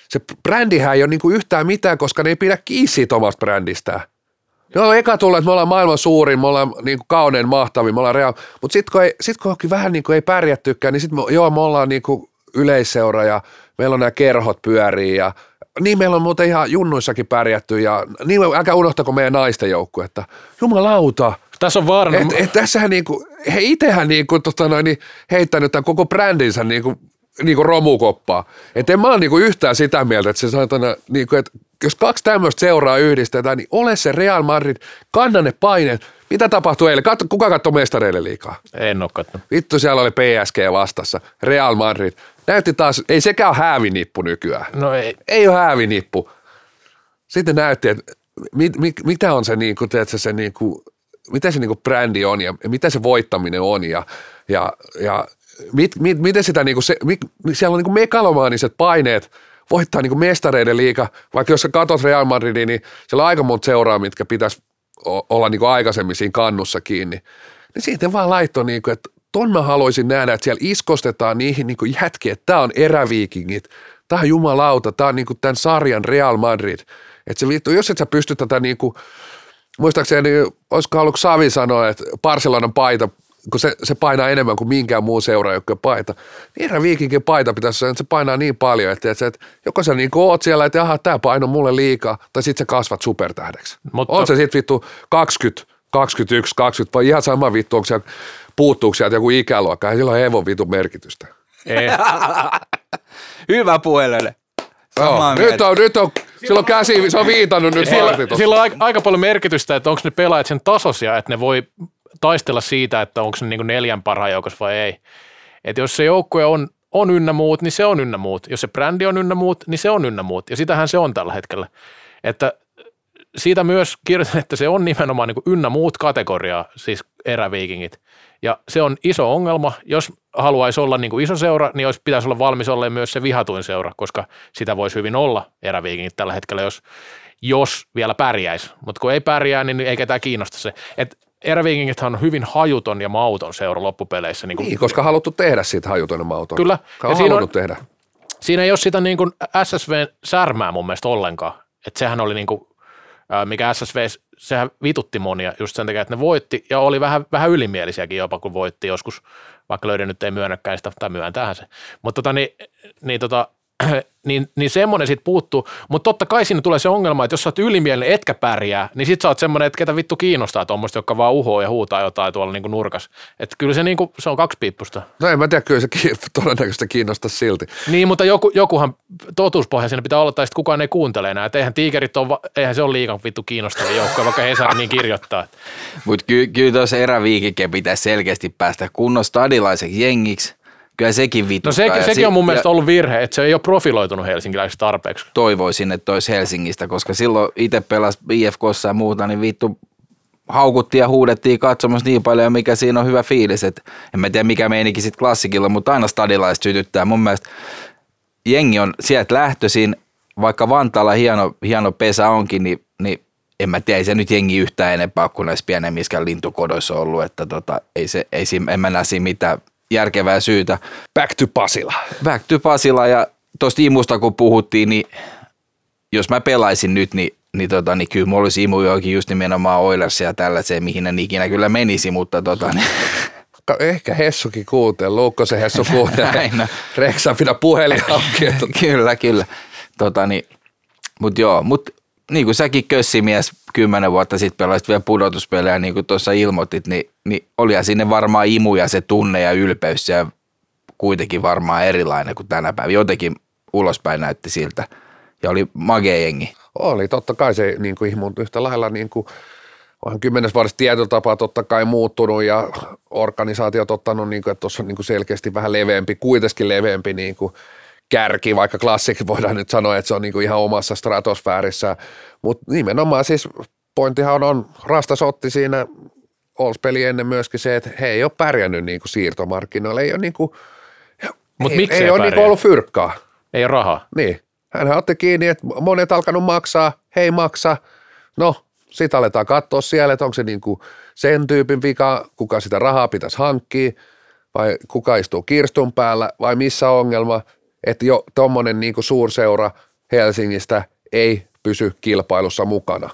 se brändihän ei ole niin kuin yhtään mitään, koska ne ei pidä kiinni siitä omasta brändistään. Joo, eka tulee, että me ollaan maailman suurin, me ollaan niin kuin kaunein, mahtavin, me ollaan real. Mutta sitten kun, ei, sit kun onkin vähän niin kuin ei pärjättykään, niin sitten joo, me ollaan niin kuin yleisseura ja meillä on nämä kerhot pyörii ja niin meillä on muuten ihan junnuissakin pärjätty ja niin älkää unohtako meidän naisten joukkuetta. Jumalauta, tässä on vaarana. et, et tässähän niinku, he itsehän niinku, tota noin, niin heittänyt tämän koko brändinsä niinku, niinku romukoppaa. Et en mä ole niinku yhtään sitä mieltä, että se saatana, niinku, että jos kaksi tämmöistä seuraa yhdistetään, niin ole se Real Madrid, kanna ne paineet. Mitä tapahtui eilen? Katso, kuka katsoi mestareille liikaa? En ole katsonut. Vittu, siellä oli PSG vastassa, Real Madrid. Näytti taas, ei sekään ole häävinippu nykyään. No ei. Ei ole häävinippu. Sitten näytti, että mit, mit, mitä on se, niin kuin, tiedätkö, se niin kuin, mitä se niin kuin brändi on ja mitä se voittaminen on ja, ja, ja mit, mit, miten sitä, niin kuin se, mit, siellä on niin kuin megalomaaniset paineet voittaa niin kuin mestareiden liiga, vaikka jos sä katot Real Madridin, niin siellä on aika monta seuraa, mitkä pitäisi olla niin kuin aikaisemmin siinä kannussa kiinni. Niin siitä vaan laittoi, niin kuin, että ton mä haluaisin nähdä, että siellä iskostetaan niihin niin kuin jätkiin, että tämä on eräviikingit, tämä on jumalauta, tämä on niin kuin tämän sarjan Real Madrid. Että se vittu, jos et sä pysty tätä niin kuin, muistaakseni, olisiko ollut Savi sanoa, että Barcelonan paita, kun se, se painaa enemmän kuin minkään muu seuraajoukkojen paita, niin erä viikinkin paita pitäisi, että se painaa niin paljon, että, että, että joko sä niin oot siellä, että jaha, tämä paino mulle liikaa, tai sitten sä kasvat supertähdeksi. Mutta- on se sitten vittu 20, 21, 20, vai ihan sama vittu, onko siellä, puuttuuko sieltä joku ikäluokka, ei sillä ole hevon vitun merkitystä. Ei. [laughs] Hyvä puhelele. Samaa Joo, nyt on, nyt on, silloin käsi, se on viitannut nyt Sillä, sillä on aika, aika paljon merkitystä, että onko ne pelaajat sen tasoisia, että ne voi taistella siitä, että onko se niin neljän parhaan joukossa vai ei. Että jos se joukkue on, on ynnä muut, niin se on ynnä muut. Jos se brändi on ynnä muut, niin se on ynnä muut. Ja sitähän se on tällä hetkellä. Että siitä myös kirjoitan, että se on nimenomaan niin ynnä muut kategoriaa, siis eräviikingit. Ja se on iso ongelma. Jos haluaisi olla niin kuin iso seura, niin olisi, pitäisi olla valmis olla myös se vihatuin seura, koska sitä voisi hyvin olla eräviikingit tällä hetkellä, jos, jos vielä pärjäisi. Mutta kun ei pärjää, niin ei ketään kiinnosta se. Et eräviikingithan on hyvin hajuton ja mauton seura loppupeleissä. Niin kuin Niin, koska haluttu tehdä siitä hajutoinen mauton. Kyllä. On Ja siinä on- tehdä. siinä ei ole sitä niin kuin SSV-särmää mun mielestä ollenkaan. Että sehän oli niin kuin, mikä SSV, sehän vitutti monia just sen takia, että ne voitti ja oli vähän, vähän ylimielisiäkin jopa, kun voitti joskus, vaikka löydän nyt ei myönnäkään sitä, tai myöntäähän se. Mutta tota, niin, niin tota, niin, niin semmoinen sit puuttuu. Mutta totta kai siinä tulee se ongelma, että jos sä oot ylimielinen etkä pärjää, niin sit sä oot semmoinen, että ketä vittu kiinnostaa tuommoista, joka vaan uhoo ja huutaa jotain tuolla niinku nurkas. Että kyllä se, niinku, se on kaksipiippusta. No en mä tiedä, kyllä se ki- [laughs] todennäköisesti kiinnostaa silti. Niin, mutta joku, jokuhan totuuspohja siinä pitää olla, tai sitten kukaan ei kuuntele enää. Et eihän tiikerit ole, eihän se ole liikan vittu kiinnostava joukko, vaikka Hesari niin kirjoittaa. Mutta ky- kyllä tuossa eräviikikin pitäisi selkeästi päästä kunnon stadilaiseksi jengiksi. Kyllä sekin vituttaa. No se, sekin si- on mun ja mielestä ollut virhe, että se ei ole profiloitunut helsinkiläiseksi tarpeeksi. Toivoisin, että olisi Helsingistä, koska silloin itse pelasi IFKssa ja muuta, niin vittu haukuttiin ja huudettiin katsomassa niin paljon, mikä siinä on hyvä fiilis. Et en mä tiedä, mikä meininki sitten klassikilla, mutta aina stadilaiset sytyttää. Mun mielestä jengi on sieltä lähtöisin, vaikka Vantaalla hieno, hieno pesä onkin, niin, niin en mä tiedä, ei se nyt jengi yhtään enempää kuin näissä pienemmissä lintukodoissa ollut, että tota, ei se, ei siinä, en mä näe siinä mitään järkevää syytä. Back to Pasila. Back to Pasila ja tuosta imusta kun puhuttiin, niin jos mä pelaisin nyt, niin, niin, tota, niin kyllä mulla olisi imu johonkin just nimenomaan Oilersia ja tällaiseen, mihin en ikinä kyllä menisi, mutta tota, niin, Ehkä Hessukin kuuntelee, Luukko se Hessu [laughs] kuuntelee. Reksa pidä puhelin auki. [laughs] kyllä, kyllä. Tota, niin, mutta joo, mutta niin kuin säkin kössimies kymmenen vuotta sitten pelasit vielä pudotuspelejä, niin kuin tuossa ilmoitit, niin, niin olihan sinne varmaan imu ja se tunne ja ylpeys ja kuitenkin varmaan erilainen kuin tänä päivänä. Jotenkin ulospäin näytti siltä ja oli magea jengi. Oli, totta kai se niin kuin ihmun yhtä lailla niin kuin, onhan kymmenes vuodessa tietotapa totta kai muuttunut ja organisaatiot ottanut, niin kuin, että tuossa on niin kuin selkeästi vähän leveämpi, kuitenkin leveämpi niin kuin kärki, vaikka klassik voidaan nyt sanoa, että se on niin kuin ihan omassa stratosfäärissä, mutta nimenomaan siis pointtihan on, on Rastas otti siinä Olspeli ennen myöskin se, että he ei ole pärjännyt niin kuin siirtomarkkinoilla, ei ole niin kuin, Mut ei, miksi ei ole niin kuin ollut fyrkkaa. Ei ole rahaa. Niin. Hän otti kiinni, että monet alkanut maksaa, hei maksa. No, sitten aletaan katsoa siellä, että onko se niinku sen tyypin vika, kuka sitä rahaa pitäisi hankkia, vai kuka istuu kirstun päällä, vai missä on ongelma, että jo tuommoinen niinku suurseura Helsingistä ei pysy kilpailussa mukana.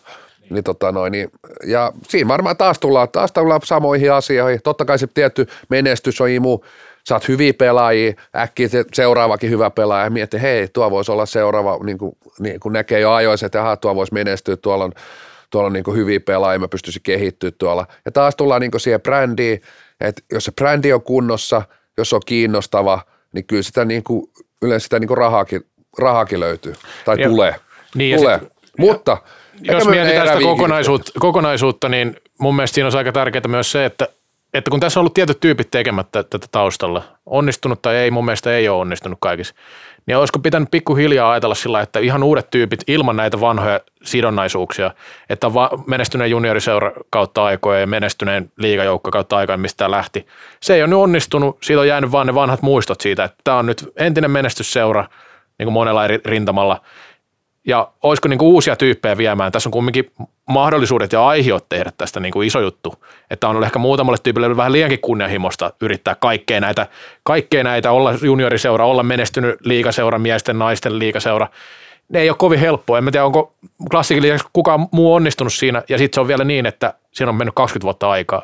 Niin tota noin, niin, ja siinä varmaan taas tullaan, taas tullaan samoihin asioihin. Totta kai se tietty menestys on imu, saat hyviä pelaajia, äkkiä se seuraavakin hyvä pelaaja ja miettii, hei, tuo voisi olla seuraava, niin kuin, niin kuin näkee jo ajoissa, että aha, tuo voisi menestyä, tuolla on, tuolla on niin kuin hyviä pelaajia, mä pystyisin kehittyä tuolla. Ja taas tullaan niin kuin siihen brändiin, että jos se brändi on kunnossa, jos se on kiinnostava, niin kyllä sitä niin kuin, yleensä sitä niin kuin rahaakin, rahaakin löytyy, tai Ja- tulee. niin ja tulee. sit- Mutta Jos mietitään sitä kokonaisuutta, kokonaisuutta, niin mun mielestä siinä on aika tärkeää myös se, että, että kun tässä on ollut tietyt tyypit tekemättä tätä taustalla, onnistunut tai ei, mun mielestä ei ole onnistunut kaikissa, niin olisiko pitänyt pikkuhiljaa ajatella sillä, että ihan uudet tyypit ilman näitä vanhoja sidonnaisuuksia, että va- menestyneen junioriseura kautta aikoja ja menestyneen liigajoukko kautta aikoja, mistä tämä lähti. Se ei ole nyt onnistunut, siitä on jäänyt vaan ne vanhat muistot siitä, että tämä on nyt entinen menestysseura niin kuin monella eri rintamalla, ja olisiko niin kuin uusia tyyppejä viemään. Tässä on kumminkin mahdollisuudet ja aiheet tehdä tästä niin kuin iso juttu. Että on ehkä muutamalle tyypille vähän liiankin kunnianhimosta yrittää kaikkea näitä, kaikkea näitä olla junioriseura, olla menestynyt liikaseura, miesten, naisten liikaseura. Ne ei ole kovin helppoa. En mä tiedä, onko klassikin liiaksi kukaan muu onnistunut siinä. Ja sitten se on vielä niin, että siinä on mennyt 20 vuotta aikaa.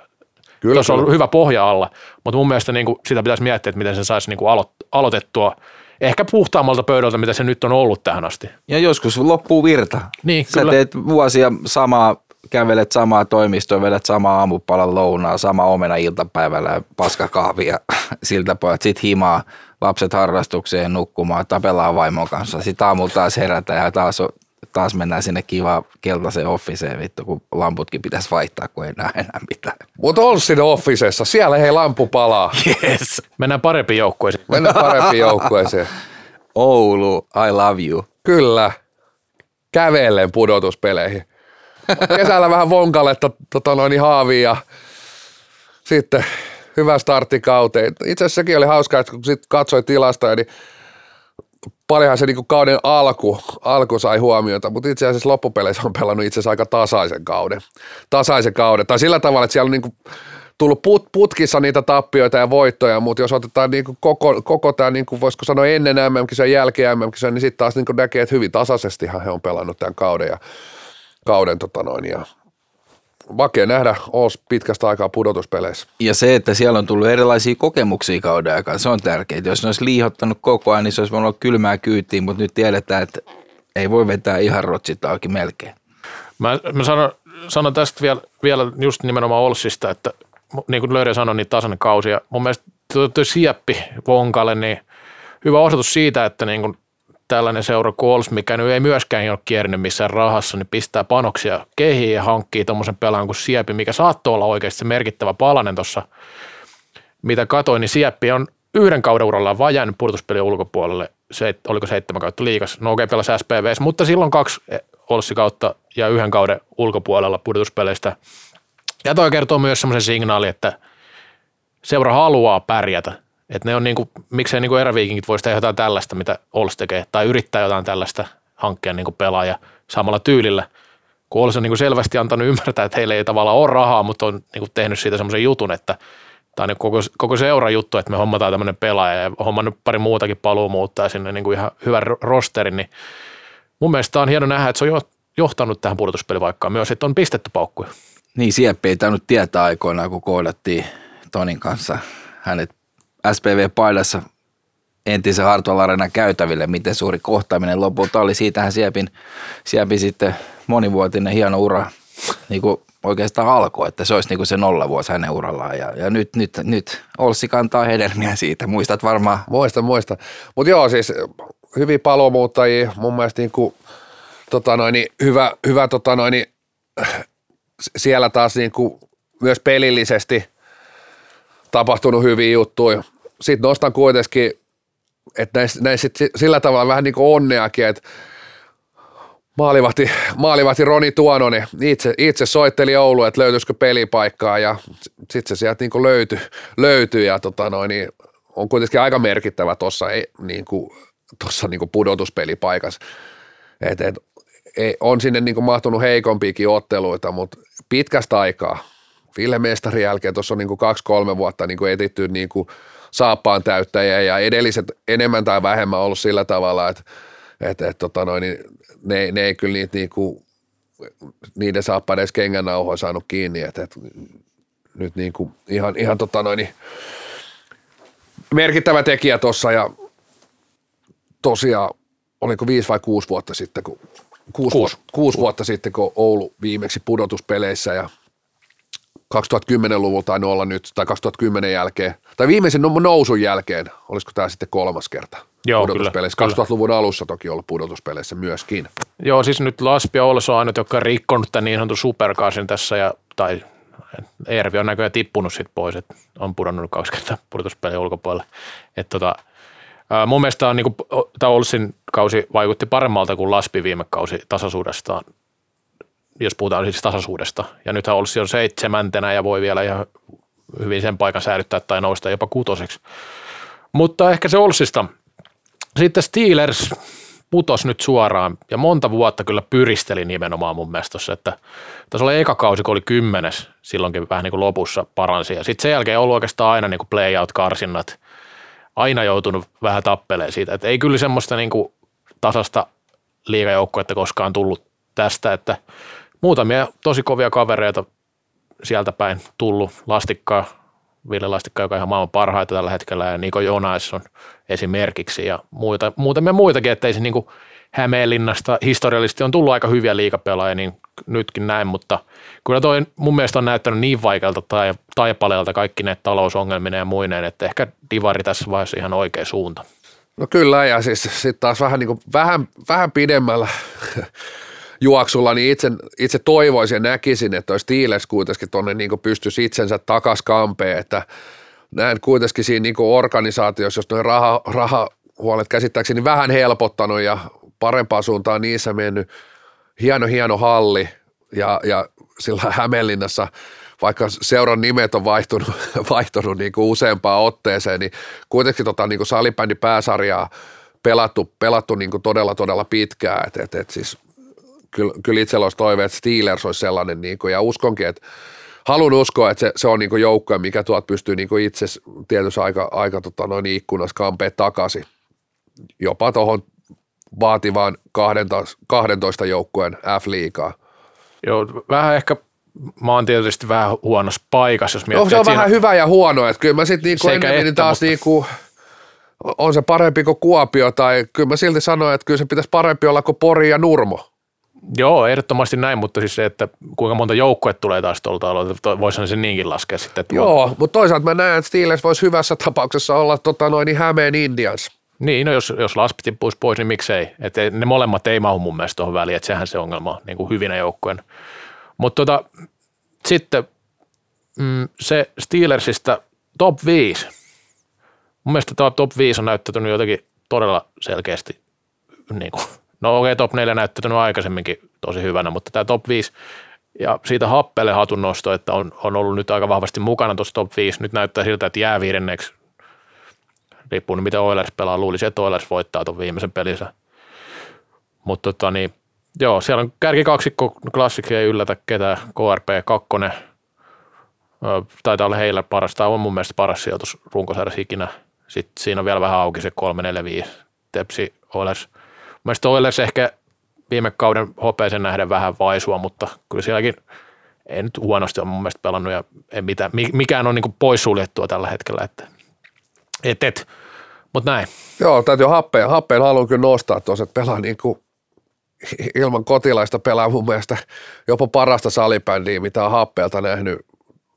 Kyllä, Tuossa on ollut hyvä pohja alla, mutta mun mielestä niin kuin sitä pitäisi miettiä, että miten se saisi niin kuin alo- aloitettua ehkä puhtaammalta pöydältä, mitä se nyt on ollut tähän asti. Ja joskus loppuu virta. Niin, Sä kyllä. teet vuosia samaa, kävelet samaa toimistoa, vedät samaa aamupalan lounaa, sama omena iltapäivällä ja paskakahvia [laughs] siltä pojat. Sitten himaa, lapset harrastukseen nukkumaan, tapellaan vaimon kanssa. Sitten aamulla taas herätään ja taas, on, taas mennään sinne kivaan keltaiseen officeen vittu, kun lamputkin pitäisi vaihtaa, kun ei näe enää mitään. Mutta on siinä officessa, siellä hei lampu palaa. Yes. Mennään parempiin joukkueisiin. Mennään parempiin joukkueeseen. [laughs] Oulu, I love you. Kyllä, kävellen pudotuspeleihin. Kesällä vähän vonkaletta tota noin haaviin ja sitten hyvä startti kauteen. Itse asiassa sekin oli hauskaa, että kun sit katsoi tilastoja, niin paljonhan se niinku kauden alku, alku sai huomiota, mutta itse asiassa loppupeleissä on pelannut itse asiassa aika tasaisen kauden. Tasaisen kauden. Tai sillä tavalla, että siellä on niinku tullut put, putkissa niitä tappioita ja voittoja, mutta jos otetaan niinku koko, koko tämä, niinku voisiko sanoa ennen MM-kisojen jälkeen MM-kisojen, niin sitten taas niinku näkee, että hyvin tasaisestihan he on pelannut tämän kauden ja, kauden tota noin, ja Vakea nähdä Oos pitkästä aikaa pudotuspeleissä. Ja se, että siellä on tullut erilaisia kokemuksia kauden aikaan, se on tärkeää. Jos ne olisi liihottanut koko ajan, niin se olisi voinut olla kylmää kyytiin, mutta nyt tiedetään, että ei voi vetää ihan rotsit auki melkein. Mä, mä sanon, sanon tästä vielä, vielä just nimenomaan Olssista, että niin kuin Löyden sanoi, niin tasainen kausi. Ja mun mielestä tuo Sieppi Vonkalle, niin hyvä osoitus siitä, että niin kuin tällainen seura kuin mikä nyt ei myöskään ole kiernyt missään rahassa, niin pistää panoksia kehiin ja hankkii tuommoisen pelaan kuin Siepi, mikä saattoi olla oikeasti se merkittävä palanen tuossa, mitä katoin, niin Sieppi on yhden kauden urallaan vaan jäänyt pudotuspelin ulkopuolelle, se, oliko seitsemän kautta liikas, no okei okay, pelasi SPVs, mutta silloin kaksi Olssi kautta ja yhden kauden ulkopuolella pudotuspeleistä. Ja toi kertoo myös semmoisen signaali, että seura haluaa pärjätä että ne on niinku, miksei niinku eräviikingit voisi tehdä jotain tällaista, mitä Ols tekee, tai yrittää jotain tällaista hankkia niinku pelaaja samalla tyylillä. Kun Ols on niinku selvästi antanut ymmärtää, että heillä ei tavallaan ole rahaa, mutta on niinku tehnyt siitä semmoisen jutun, että tämä on niinku koko, koko seura juttu, että me hommataan tämmöinen pelaaja ja hommannut pari muutakin muuttaa sinne niinku ihan hyvän rosterin, niin mun mielestä on hieno nähdä, että se on johtanut tähän pudotuspelivaikkaan myös, että on pistetty paukkuja. Niin, Sieppi ei tainnut tietää aikoinaan, kun koodattiin Tonin kanssa hänet SPV-paidassa entisen Hartwall Arenan käytäville, miten suuri kohtaaminen lopulta oli. Siitähän Siepin, Siepin sitten monivuotinen hieno ura niin kuin oikeastaan alkoi, että se olisi niin kuin se nollavuosi hänen urallaan. Ja, ja nyt, nyt, nyt Olssi kantaa hedelmiä siitä, muistat varmaan. Muista, muista. Mutta joo, siis hyviä palomuuttajia, mun mielestä niin kuin, tota noin, niin hyvä, hyvä tota noin, niin, siellä taas niin kuin, myös pelillisesti tapahtunut hyviä juttuja sitten nostan kuitenkin, että näissä, näissä sillä tavalla vähän niin kuin onneakin, että maalivahti, maalivahti Roni Tuononen itse, itse soitteli Oulu, että löytyisikö pelipaikkaa ja sitten se sieltä niin löytyi, löytyi ja tota noin, niin on kuitenkin aika merkittävä tuossa niin tossa niin pudotuspelipaikassa. Et, et, ei, on sinne niin kuin mahtunut heikompiakin otteluita, mutta pitkästä aikaa, Ville Mestarin jälkeen tuossa on niin kuin kaksi-kolme vuotta niin kuin etitty niin kuin – saappaan täyttäjä ja edelliset enemmän tai vähemmän ollut sillä tavalla, että et, et, tota noin, niin ne, ne ei kyllä niitä niinku, niiden saappaiden edes kengännauhoja saanut kiinni, että et, nyt niinku ihan, ihan tota noin, niin merkittävä tekijä tuossa ja tosiaan oliko viisi vai kuusi vuotta sitten, kun kuusi, kuusi. kuusi vuotta sitten, kun Oulu viimeksi pudotuspeleissä ja 2010-luvulla tainnut olla nyt, tai 2010 jälkeen, tai viimeisen nousun jälkeen, olisiko tämä sitten kolmas kerta Joo, pudotuspeleissä. Kyllä, 2000-luvun kyllä. alussa toki ollut pudotuspeleissä myöskin. Joo, siis nyt Laspi ja Olso on ainut, jotka on rikkonut tämän niin sanotun superkaasin tässä, ja, tai Ervi on näköjään tippunut sit pois, että on pudonnut kaksi kertaa pudotuspelien ulkopuolelle. Et tota, mun mielestä on, niin kuin, tämä Olsin kausi vaikutti paremmalta kuin Laspi viime kausi tasaisuudestaan jos puhutaan siis tasaisuudesta. Ja nythän olisi jo seitsemäntenä ja voi vielä ihan hyvin sen paikan säilyttää tai nousta jopa kutoseksi. Mutta ehkä se Olsista. Sitten Steelers putos nyt suoraan ja monta vuotta kyllä pyristeli nimenomaan mun mielestä tossa, että tässä oli eka kausi, kun oli kymmenes, silloinkin vähän niin kuin lopussa paransi ja sitten sen jälkeen ollut oikeastaan aina niin kuin play-out-karsinnat, aina joutunut vähän tappeleen siitä, että ei kyllä semmoista niin kuin tasasta liigajoukkuetta koskaan tullut tästä, että muutamia tosi kovia kavereita sieltä päin tullut. Lastikkaa, Ville Lastikka, joka on ihan maailman parhaita tällä hetkellä, ja Niko Jonais on esimerkiksi, ja muita, muutamia muitakin, ettei se niin kuin Hämeenlinnasta historiallisesti on tullut aika hyviä liikapelaajia, niin nytkin näin, mutta kyllä toi mun mielestä on näyttänyt niin vaikealta tai taipaleelta kaikki ne talousongelminen ja muineen, että ehkä divari tässä vaiheessa ihan oikea suunta. No kyllä, ja siis sitten taas vähän, niin kuin, vähän, vähän pidemmällä juoksulla, niin itse, itse toivoisin ja näkisin, että olisi Steelers kuitenkin tuonne niin pystyisi itsensä takas kampeen, että näen kuitenkin siinä niin organisaatiossa, jos noin raha, rahahuolet käsittääkseni vähän helpottanut ja parempaan suuntaan niissä mennyt, hieno hieno halli ja, ja sillä [laughs] Hämeenlinnassa vaikka seuran nimet on vaihtunut, [laughs] vaihtunut niin kuin useampaan otteeseen, niin kuitenkin tota, niin kuin salibändin pääsarjaa pelattu, pelattu niin kuin todella, todella pitkään. Et, et, et siis kyllä, kyllä itsellä olisi toive, että Steelers olisi sellainen, niin kuin, ja uskonkin, että haluan uskoa, että se, se on niin joukkoja, mikä tuot pystyy niin itse tietyssä aika, aika tota, noin ikkunassa kampeet takaisin, jopa tuohon vaativaan 12, 12 joukkueen F-liigaa. Joo, vähän ehkä mä oon tietysti vähän huonossa paikassa, jos miettii. No, se on että vähän siinä- hyvä ja huono, että kyllä mä sitten niinku Sekä enemmän niin taas mutta- niinku, on se parempi kuin Kuopio tai kyllä mä silti sanoin, että kyllä se pitäisi parempi olla kuin Pori ja Nurmo. Joo, ehdottomasti näin, mutta siis se, että kuinka monta joukkuetta tulee taas tuolta alueelta, voisihan se niinkin laskea sitten. Että Joo, mutta toisaalta mä näen, että Steelers voisi hyvässä tapauksessa olla tota noin niin Hämeen Indians. Niin, no jos, jos Laspi tippuisi pois, niin miksei. Että ne molemmat ei mahu mun mielestä tuohon väliin, että sehän se ongelma on niin kuin hyvinä joukkueen. Mutta tota, sitten mm, se Steelersistä top 5. Mun mielestä tämä top 5 on näyttäytynyt jotenkin todella selkeästi, niin kuin, no okei, okay, top 4 näyttäytynyt aikaisemminkin tosi hyvänä, mutta tämä top 5 ja siitä happeelle hatun nosto, että on, on ollut nyt aika vahvasti mukana tuossa top 5. Nyt näyttää siltä, että jää viidenneksi riippuu miten Oilers pelaa, luulisin, että Oilers voittaa tuon viimeisen pelinsä. Mutta tota, niin, joo, siellä on kärki kaksikko, klassikki ei yllätä ketään, KRP 2, taitaa olla heillä paras, tämä on mun mielestä paras sijoitus runkosarjassa ikinä. Sitten siinä on vielä vähän auki se 3, 4, 5, Tepsi, Oilers. Mielestäni Oilers ehkä viime kauden hopeisen nähden vähän vaisua, mutta kyllä sielläkin ei nyt huonosti ole mun mielestä pelannut ja ei mitään, mi- mikään on niin poissuljettua tällä hetkellä, että et, et. Mutta näin. Joo, täytyy happeen, happeen haluan kyllä nostaa tuossa, että pelaa niin kuin ilman kotilaista pelaa mun mielestä jopa parasta salibändiä, mitä on happeelta nähnyt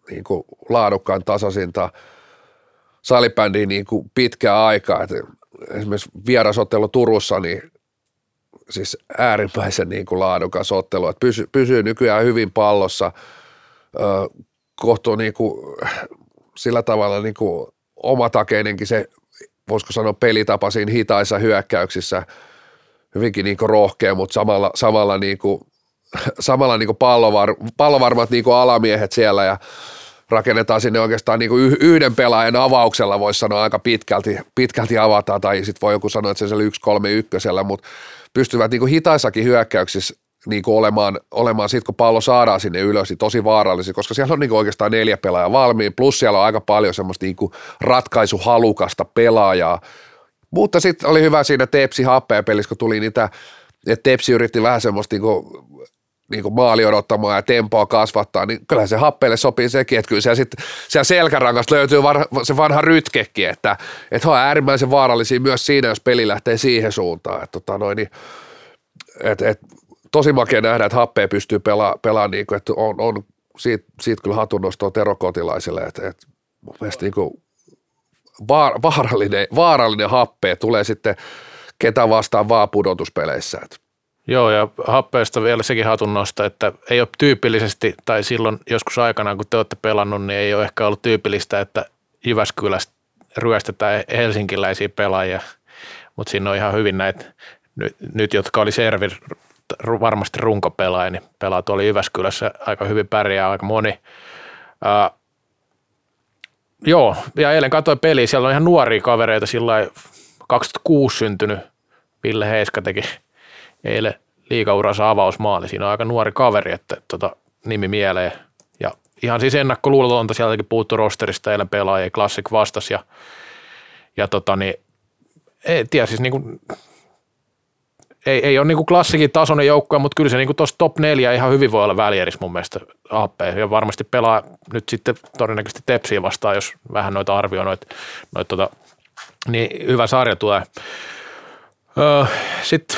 niin kuin laadukkaan tasaisinta salibändiä niin kuin pitkää aikaa. Et esimerkiksi vierasottelu Turussa, niin siis äärimmäisen niin kuin laadukas ottelu, että pysy, pysyy nykyään hyvin pallossa, kohtuu niin kuin, sillä tavalla niin kuin omatakeinenkin se, voisiko sanoa pelitapa siinä hitaissa hyökkäyksissä, hyvinkin niin kuin rohkea, mutta samalla, samalla, niin kuin, samalla niin kuin pallovar, pallovarmat niin kuin alamiehet siellä ja rakennetaan sinne oikeastaan niin kuin yh- yhden pelaajan avauksella, voisi sanoa aika pitkälti, pitkälti avataan, tai sitten voi joku sanoa, että se yksi kolme ykkösellä, mutta pystyvät niin kuin hitaissakin hyökkäyksissä niin kuin olemaan, olemaan sitten kun pallo saadaan sinne ylös, niin tosi vaarallisia, koska siellä on niin kuin oikeastaan neljä pelaajaa valmiin, plus siellä on aika paljon semmoista niin kuin ratkaisuhalukasta pelaajaa, mutta sitten oli hyvä siinä Tepsi happea pelissä, kun tuli niitä, että Tepsi yritti vähän semmoista niin kuin, niin kuin maali odottamaan ja tempoa kasvattaa, niin kyllähän se happeelle sopii sekin, että kyllä siellä, sit, siellä selkärangasta löytyy var, se vanha rytkekin, että, että on äärimmäisen vaarallisia myös siinä, jos peli lähtee siihen suuntaan. Että, tota noin, niin, et, et, tosi makea nähdä, että happea pystyy pelaamaan, pelaa, niin että on, on siitä, siitä kyllä hatunnostoa Tero Kotilaiselle, että, että mun mielestä niin kuin, vaar, vaarallinen, vaarallinen happea tulee sitten ketä vastaan vaan pudotuspeleissä. Että Joo, ja happeesta vielä sekin hatun nosto, että ei ole tyypillisesti, tai silloin joskus aikanaan, kun te olette pelannut, niin ei ole ehkä ollut tyypillistä, että Jyväskylästä ryöstetään helsinkiläisiä pelaajia, mutta siinä on ihan hyvin näitä, nyt, jotka oli servir varmasti runkopelaaja, niin pelaa tuolla Jyväskylässä aika hyvin pärjää aika moni. Ää, joo, ja eilen katsoin peliä, siellä on ihan nuoria kavereita, sillä lailla 2006 syntynyt Ville Heiska teki eilen liikauransa avausmaali. Siinä on aika nuori kaveri, että tota, nimi mieleen. Ja ihan siis ennakkoluulotonta sieltäkin puuttu rosterista eilen pelaajia, Classic vastas ja, ja tota niin, ei tiedä siis niinku, ei, ei ole niinku klassikin tasoinen joukkue, mutta kyllä se niinku tuossa top 4 ihan hyvin voi olla välieris mun mielestä AP. Ja varmasti pelaa nyt sitten todennäköisesti Tepsiä vastaan, jos vähän noita arvioi noita, noit tota, niin hyvä sarja tulee. Öö, sitten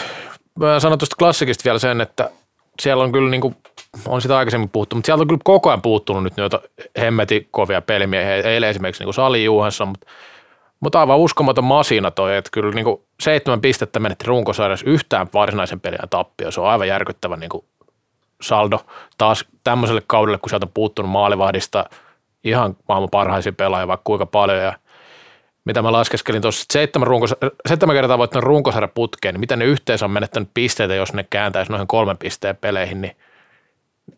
mä sanon tuosta klassikista vielä sen, että siellä on kyllä niin kuin, on sitä aikaisemmin puhuttu, mutta sieltä on kyllä koko ajan puuttunut nyt noita hemmetin kovia pelimiehiä. Eilen esimerkiksi niin Sali Juhansson, mutta, mutta aivan uskomaton masina toi, että kyllä niin kuin seitsemän pistettä menetti runkosarjassa yhtään varsinaisen pelin tappio. Se on aivan järkyttävä niin kuin saldo taas tämmöiselle kaudelle, kun sieltä on puuttunut maalivahdista ihan maailman parhaisia pelaajia vaikka kuinka paljon ja mitä mä laskeskelin tuossa, seitsemän, runkos, seitsemän kertaa voittanut runkosarja putkeen, niin mitä ne yhteensä on menettänyt pisteitä, jos ne kääntäisi noihin kolmen pisteen peleihin, niin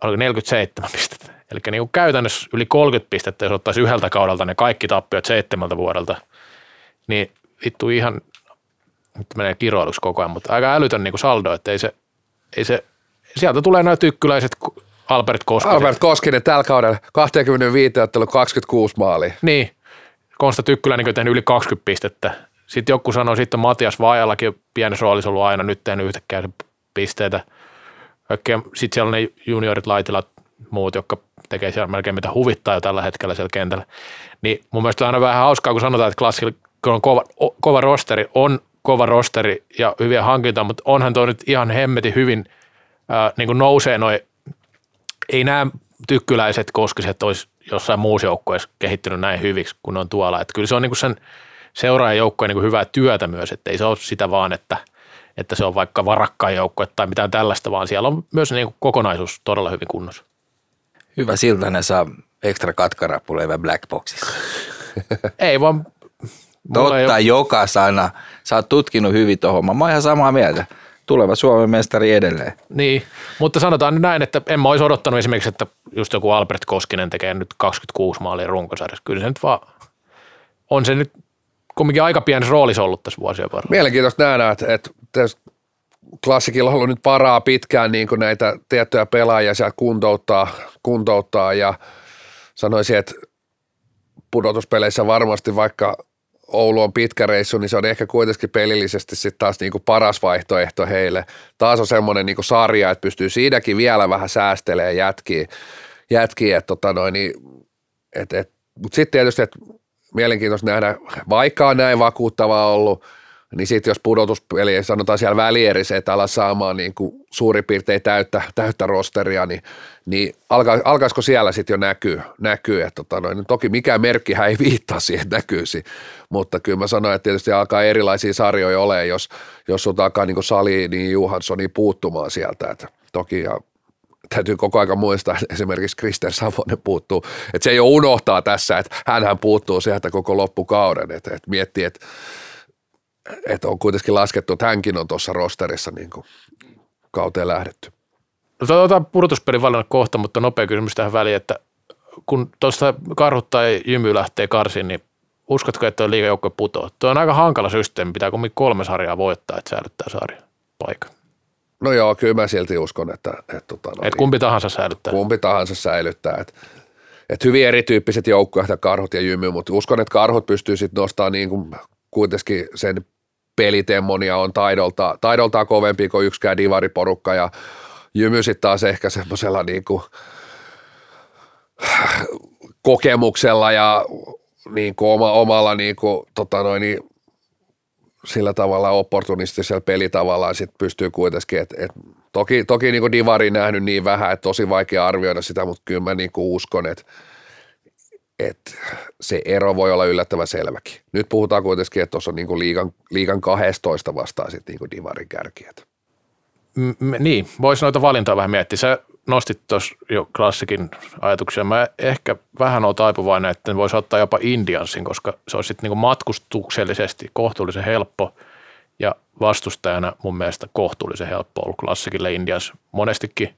oliko 47 pistettä. Eli niin käytännössä yli 30 pistettä, jos ottaisi yhdeltä kaudelta ne kaikki tappiot seitsemältä vuodelta, niin vittu ihan, nyt menee kiroiluksi koko ajan, mutta aika älytön niin saldo, että ei se, ei se, sieltä tulee nämä tykkyläiset Albert Koskinen. Albert Koskinen tällä kaudella 25 ottelu 26 maalia. Niin, Konsta Tykkyläinen on tehnyt yli 20 pistettä. Sitten joku sanoi, sitten Matias Vaajallakin pienessä roolissa ollut aina, nyt tehnyt yhtäkkiä pisteitä. Sitten siellä on ne juniorit Laitila, muut, jotka tekee siellä melkein mitä huvittaa jo tällä hetkellä siellä kentällä. Niin mun mielestä on aina vähän hauskaa, kun sanotaan, että klassilla kun on kova, o, kova rosteri, on kova rosteri ja hyviä hankintoja, mutta onhan tuo nyt ihan hemmetin hyvin ää, niin kuin nousee noin, ei nämä tykkyläiset koskiset olisi jossain muussa joukkueessa kehittynyt näin hyviksi kuin on tuolla. Että kyllä se on niin kuin sen seuraajan joukkueen niin kuin hyvää työtä myös, että ei se ole sitä vaan, että, että se on vaikka varakkaan joukkue tai mitään tällaista, vaan siellä on myös niin kuin kokonaisuus todella hyvin kunnossa. Hyvä Siltanen saa ekstra katkarappuleivä Blackboxissa. [laughs] ei vaan Totta, ei joka sana. Sä oot tutkinut hyvin tuohon. Mä oon ihan samaa mieltä. Tuleva Suomen mestari edelleen. Niin, mutta sanotaan nyt näin, että en mä olisi odottanut esimerkiksi, että just joku Albert Koskinen tekee nyt 26 maalia runkosarjassa. Kyllä se nyt vaan, on se nyt kumminkin aika pienessä roolissa ollut tässä vuosien varrella. Mielenkiintoista nähdä, että, että klassikilla on ollut nyt paraa pitkään niin kuin näitä tiettyjä pelaajia sieltä kuntouttaa, kuntouttaa ja sanoisin, että pudotuspeleissä varmasti vaikka Oulu on pitkä reissu, niin se on ehkä kuitenkin pelillisesti sitten taas niinku paras vaihtoehto heille. Taas on semmoinen niinku sarja, että pystyy siinäkin vielä vähän säästelemään jätkiä, jätkiä että tota noin, niin, et, et, mutta sitten tietysti, että mielenkiintoista nähdä, vaikka on näin vakuuttavaa ollut, niin sitten jos pudotuspeli, sanotaan siellä välierissä, että ala saamaan niin kuin suurin piirtein täyttä, täyttä rosteria, niin, niin alka, alkaisiko siellä sitten jo näkyy, näkyy että tota noin, toki mikään merkkihän ei viittaa siihen, että näkyisi, mutta kyllä mä sanoin, että tietysti alkaa erilaisia sarjoja ole, jos, jos sulta alkaa niin Sali, niin Johanssoni puuttumaan sieltä, että toki ja täytyy koko ajan muistaa, että esimerkiksi Krister Savonen puuttuu, että se ei ole unohtaa tässä, että hän puuttuu sieltä koko loppukauden, että, että miettii, että että on kuitenkin laskettu, että hänkin on tuossa rosterissa niin kuin kauteen lähdetty. No otetaan pudotuspelin valinnat kohta, mutta nopea kysymys tähän väliin, että kun tuosta karhut tai jymy lähtee karsiin, niin uskotko, että tuo liigajoukkue putoaa? Tuo on aika hankala systeemi, pitää kumminkin kolme sarjaa voittaa, että säilyttää sarja paikan. No joo, kyllä mä silti uskon, että... Että, tota, no, että kumpi tahansa säilyttää. Kumpi tahansa säilyttää. Että, että hyvin erityyppiset joukkueet, karhut ja jymy, mutta uskon, että karhut pystyy sitten nostamaan niin kuin kuitenkin sen pelitemmonia on taidolta, taidoltaan kovempi kuin yksikään divariporukka ja Jymy sitten taas ehkä semmoisella niinku kokemuksella ja niinku oma, omalla niinku, tota noin, niin sillä tavalla opportunistisella pelitavalla sit pystyy kuitenkin, että et, toki, toki niinku divari nähnyt niin vähän, että tosi vaikea arvioida sitä, mutta kyllä mä niinku uskon, että että se ero voi olla yllättävän selväkin. Nyt puhutaan kuitenkin, että tuossa on niinku liigan, liigan 12 vastaan sitten niinku Divarin kärkiät. M- niin, voisi noita valintoja vähän miettiä. Sä nostit tuossa jo klassikin ajatuksia. Mä ehkä vähän oon taipuvainen, että voisi ottaa jopa Indiansin, koska se olisi sitten niinku matkustuksellisesti kohtuullisen helppo ja vastustajana mun mielestä kohtuullisen helppo ollut klassikille Indians. Monestikin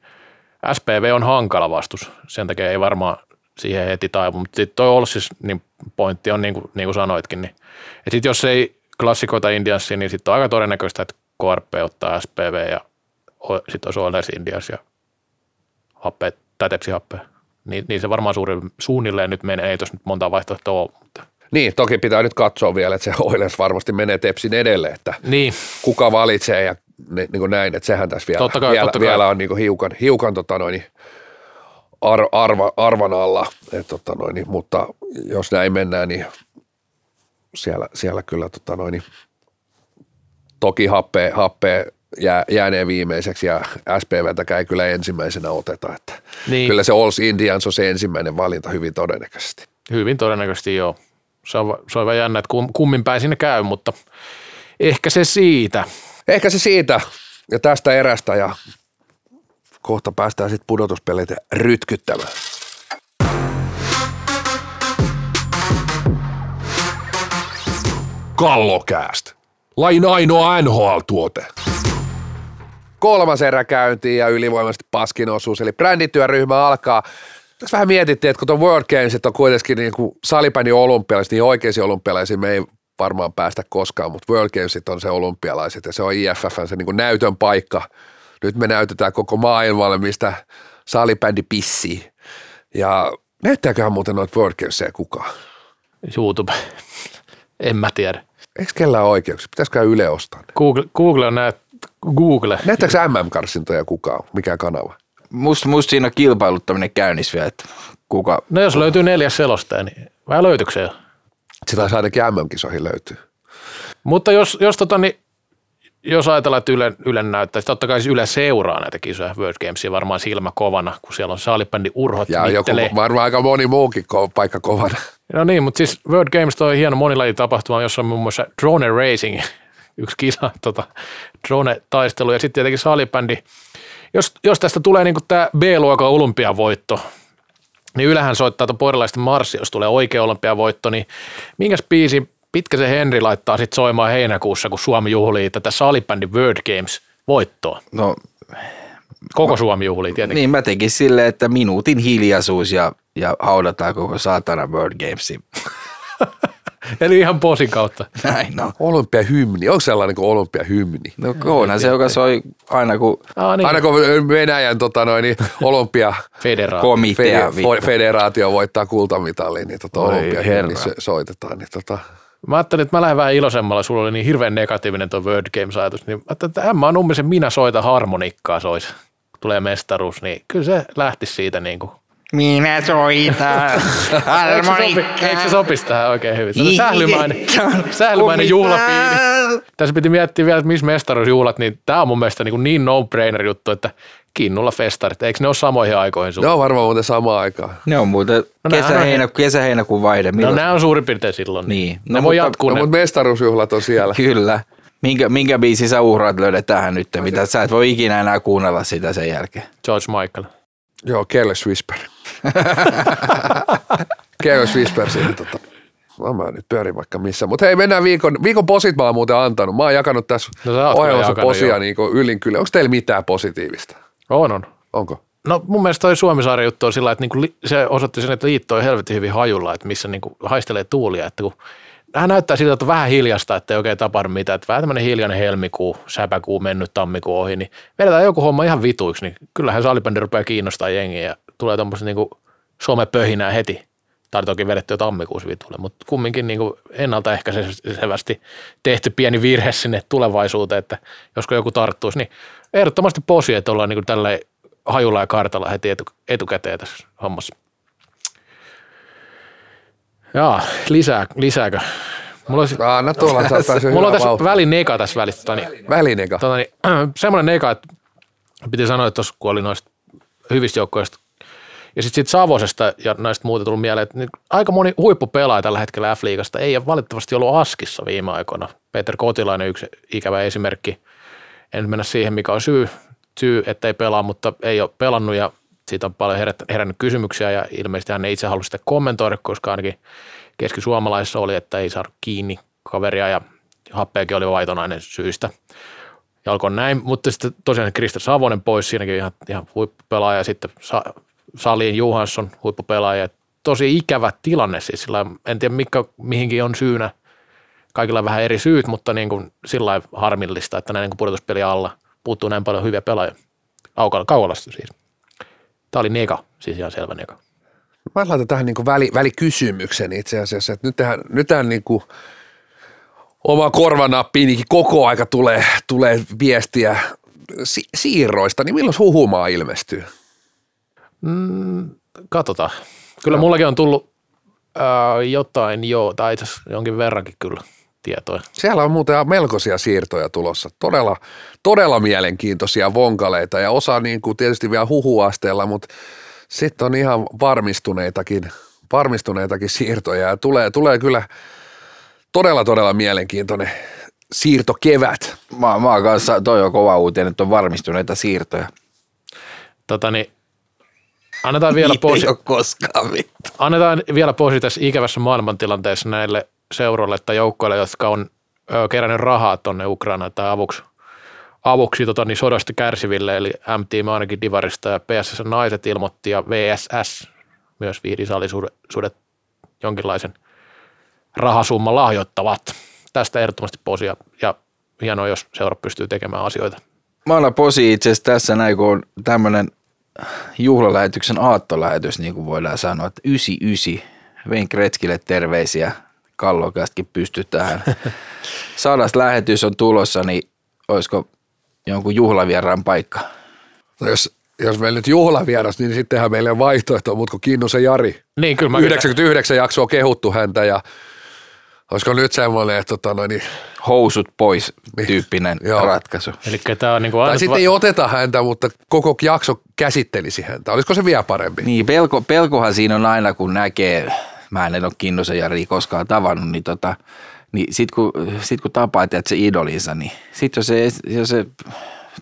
SPV on hankala vastus, sen takia ei varmaan siihen heti taipu. Mutta sitten toi Olssis, niin pointti on niin kuin, niin kuin sanoitkin, niin, että sitten jos ei klassikoita Indiansia, niin sitten on aika todennäköistä, että KRP ottaa SPV ja sitten olisi Oilers Indians ja happe, tai tepsihappe. Niin, niin, se varmaan suuri, suunnilleen nyt menee, ei tuossa nyt monta vaihtoehtoa ole. Mutta. Niin, toki pitää nyt katsoa vielä, että se Oilers varmasti menee Tepsin edelle, että niin. kuka valitsee ja niin kuin näin, että sehän tässä vielä, totta kai, vielä, totta kai. vielä on niin kuin hiukan, hiukan tota noin, ar, arva, arvan alla, et, tota noin, niin, mutta jos näin mennään, niin siellä, siellä kyllä tota noin, niin, toki happea, happea jää, jääneen viimeiseksi ja SPVtäkään ei kyllä ensimmäisenä oteta. Että niin. Kyllä se Alls Indians on se ensimmäinen valinta hyvin todennäköisesti. Hyvin todennäköisesti joo. Se on, se on jännä, että kummin päin sinne käy, mutta ehkä se siitä. Ehkä se siitä ja tästä erästä ja kohta päästään sitten pudotuspeleitä rytkyttämään. Kallokääst. Lain ainoa NHL-tuote. Kolmas erä käyntiin ja ylivoimaisesti paskin osuus, eli brändityöryhmä alkaa. Tässä vähän mietittiin, että kun tuon World Gamesit on kuitenkin niin kuin salipäni olympialaiset, niin oikeisiin olympialaisiin me ei varmaan päästä koskaan, mutta World Gamesit on se olympialaiset ja se on IFFn se niin kuin näytön paikka – nyt me näytetään koko maailmalle, mistä salibändi pissii. Ja näyttääköhän muuten noita WordCampesia kukaan? YouTube. en mä tiedä. Eikö kellään oikeuksia? Pitäisikö Yle ostaa Google, Google on näet, Google. Näyttääkö MM-karsintoja kukaan? Mikä kanava? musta, musta siinä on kilpailuttaminen käynnissä vielä, että kuka, No jos löytyy neljäs selostaja, niin vai löytyykö se jo? Sitä taisi ainakin MM-kisoihin löytyy. Mutta jos, jos, tota, niin, jos ajatellaan, että Yle, Yle näyttää, siis totta kai siis Yle seuraa näitä kisoja World Gamesia varmaan silmä kovana, kun siellä on saalibändi Urhot Ja joku, varmaan aika moni muukin ko- paikka kovana. No niin, mutta siis World Games toi hieno monilajitapahtuma, jossa on muun muassa drone racing, [laughs] yksi kisa, tota, drone-taistelu ja sitten tietenkin salibändi. Jos, jos tästä tulee niin tämä B-luokan olympiavoitto, niin ylähän soittaa tuon porilaisten marssi, jos tulee oikea olympiavoitto, niin minkäs biisi pitkä se Henri laittaa sitten soimaan heinäkuussa, kun Suomi juhlii tätä salibändin World Games voittoa. no Koko Suomi juhlii tietenkin. niin mä tekin silleen, että minuutin hiljaisuus ja, ja haudataan koko saatana World Gamesin. [laughs] Eli ihan posin kautta. Näin no. Olympiahymni, onko sellainen kuin olympiahymni? No onhan se, joka soi aina kun Ah, niin. Aina kun Venäjän tota noin, niin [laughs] olympia Federaatio. komitea fe- fe- federaatio voittaa kultamitalin, niin tota olympiahymni soitetaan. Niin tota, Mä ajattelin, että mä lähden vähän iloisemmalla, sulla oli niin hirveän negatiivinen tuo Word Games-ajatus, niin mä ajattelin, että mä oon ummisen minä soita harmonikkaa sois, tulee mestaruus, niin kyllä se lähti siitä niin kuin. Minä soitan [laughs] Eikö se, sopi, eikö se sopisi tähän oikein hyvin? Tämä sählymäinen, sählymäinen juhlapiini. Tässä piti miettiä vielä, että missä mestaruusjuhlat, niin tämä on mun mielestä niin, niin no-brainer juttu, että Kinnulla festarit, eikö ne ole samoihin aikoihin ne sulla? on varmaan muuten samaan aikaan. Ne on muuten No kesä, näähän on- heinä, kesä, heinäkuun vaihde. No Milloin- nämä on suurin piirtein silloin. Niin. Ne No, voi mutta- jatkuu No, ne. mutta mestaruusjuhlat on siellä. [laughs] Kyllä. Minkä, minkä biisin sä uhraat löydät tähän nyt? Mitä sä et voi ikinä enää kuunnella sitä sen jälkeen. George Michael. Joo, Careless Whisper. [laughs] Careless Whisper siinä tota. No, mä nyt pyörin vaikka missä. Mutta hei, mennään viikon, viikon posit mä oon muuten antanut. Mä oon jakanut tässä No ohjelmassa posia joo. niin ylin kyllä. Onko teillä mitään positiivista? On, on. Onko? No mun mielestä toi Suomisaari juttu on sillä, että niinku se osoitti sen, että liitto on helvetin hyvin hajulla, että missä niinku haistelee tuulia, että kun Hän näyttää siltä, että on vähän hiljasta, että ei oikein tapahdu mitään. Että vähän tämmöinen hiljainen helmikuu, säpäkuu mennyt tammikuu ohi, niin vedetään joku homma ihan vituiksi, niin kyllähän salibändi rupeaa kiinnostaa jengiä tulee tuommoista niinku somepöhinää heti. Tai toki vedetty jo tammikuussa vitulle, mutta kumminkin niinku ennaltaehkäisevästi tehty pieni virhe sinne tulevaisuuteen, että josko joku tarttuisi, niin ehdottomasti posi, että ollaan niinku tälleen hajulla ja kartalla heti etu, etukäteen tässä hommassa. Jaa, lisää, lisääkö? Mulla olisi, Anna tuolla, [laughs] saattaisi mulla on tässä välineka tässä välissä. Tota, niin, Välineka. tota, niin, [clears throat] semmoinen neka, että piti sanoa, että tuossa kun oli noista hyvistä joukkoista ja sitten sit Savosesta ja näistä muuta tullut mieleen, että aika moni huippupelaaja tällä hetkellä F-liigasta ei ole valitettavasti ollut Askissa viime aikoina. Peter Kotilainen yksi ikävä esimerkki. En mennä siihen, mikä on syy, syy että ei pelaa, mutta ei ole pelannut ja siitä on paljon herännyt kysymyksiä ja ilmeisesti hän ei itse halua sitä kommentoida, koska ainakin keskisuomalaisessa oli, että ei saanut kiinni kaveria ja happeakin oli vaitonainen syystä. Ja alkoi näin, mutta sitten tosiaan Krista Savonen pois, siinäkin ihan, ihan huippupelaaja, ja sitten Salin Johansson huippupelaaja. Tosi ikävä tilanne siis, sillä en tiedä mikä, mihinkin on syynä, kaikilla vähän eri syyt, mutta niin kuin sillä harmillista, että näin niin kuin pudotuspeli alla puuttuu näin paljon hyviä pelaajia. Kaukala, Kaukalasta siis. Tämä oli nega, siis ihan selvä nega. Mä laitan tähän niin väli, välikysymyksen itse asiassa, että nyt tähän, nyt tähän niin kuin oma korvanappiinikin koko aika tulee, tulee viestiä si- siirroista, niin milloin huhumaa ilmestyy? Katsotaan. Kyllä mullakin on tullut ää, jotain joo, tai itse jonkin verrankin kyllä tietoja. Siellä on muuten melkoisia siirtoja tulossa, todella, todella mielenkiintoisia vonkaleita ja osa niin kuin tietysti vielä huhuasteella, mutta sitten on ihan varmistuneitakin, varmistuneitakin siirtoja ja tulee, tulee kyllä todella, todella mielenkiintoinen siirtokevät. Mä, mä kanssa, toi on kova uutinen, että on varmistuneita siirtoja. Tota niin, annetaan vielä, Niitä posi, ei koskaan vittu. annetaan vielä posi tässä ikävässä maailmantilanteessa näille seuroille tai joukkoille, jotka on ö, kerännyt rahaa tuonne Ukrainaan tai avuksi, avuksi tota, niin sodasta kärsiville, eli M-Team ainakin Divarista ja PSS Naiset ilmoitti ja VSS myös viihdisallisuudet jonkinlaisen rahasumman lahjoittavat. Tästä ehdottomasti posia ja hienoa, jos seura pystyy tekemään asioita. Mä annan posi itse asiassa tässä näin, kun on tämmönen juhlalähetyksen aattolähetys, niin kuin voidaan sanoa, että 99. Vein Kretskille terveisiä. Kallokästäkin pysty tähän. [laughs] Sadas lähetys on tulossa, niin olisiko jonkun juhlavieraan paikka? No jos jos meillä nyt juhlavieras, niin sittenhän meillä on vaihtoehto, mutta kun Kinnusen Jari. Niin, kyllä mä 99 jaksoa kehuttu häntä ja olisiko nyt semmoinen, että tota, noin, niin, Housut pois [laughs] tyyppinen Joo. ratkaisu. Eli tämä on niin kuin tai sitten ei oteta häntä, mutta koko jakso käsittelisi häntä. Olisiko se vielä parempi? Niin, pelko, pelkohan siinä on aina, kun näkee, mä en ole Kinnusen Jari koskaan tavannut, niin, tota, niin sit kun, sit kun tapaa että se idolinsa, niin sit jos se, jos se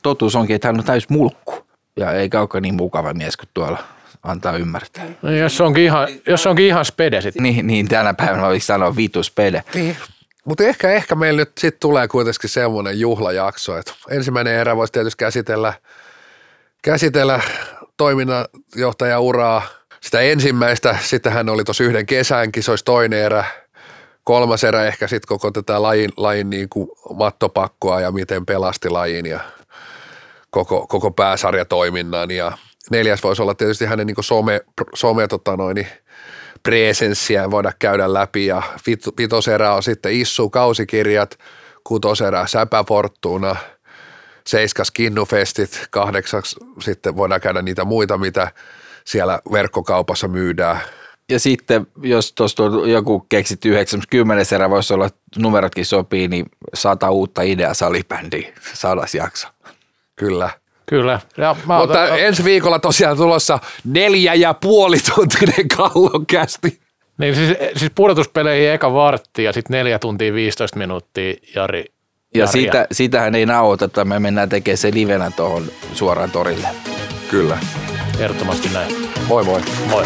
totuus onkin, että hän on täys mulkku ja eikä olekaan niin mukava mies kuin tuolla antaa ymmärtää. No, jos onkin ihan, jos onkin ihan spede sitten. Niin, niin tänä päivänä olisi sanoa vituspede. Niin. Mutta ehkä, ehkä meillä nyt sitten tulee kuitenkin semmoinen juhlajakso, että ensimmäinen erä voisi tietysti käsitellä, käsitellä toiminnanjohtajauraa, sitä ensimmäistä, sitten hän oli tuossa yhden kesänkin, se olisi toinen erä, kolmas erä ehkä sitten koko tätä lajin, lajin niin kuin mattopakkoa ja miten pelasti lajin ja koko, koko pääsarjatoiminnan ja neljäs voisi olla tietysti hänen niin some, some tota noin, niin presenssiä voida käydä läpi ja vit- vitoserä on sitten Issu kausikirjat, kutoserä Säpä Fortuna, seiskas Kinnufestit, kahdeksaksi sitten voidaan käydä niitä muita, mitä siellä verkkokaupassa myydään. Ja sitten, jos tuosta joku keksitty 90 erä, voisi olla, numerotkin sopii, niin sata uutta ideaa salibändiä, sadas jakso. Kyllä. Kyllä. Ja mä Mutta otan- ensi viikolla tosiaan tulossa neljä ja puoli tuntinen kallokästi. Niin siis, siis pudotuspeleihin eka vartti ja sitten neljä tuntia 15 minuuttia Jari. Ja Jaria. siitä, sitähän ei nauhoiteta, me mennään tekemään se livenä tuohon suoraan torille. Kyllä. Ehdottomasti näin. Moi moi. Moi.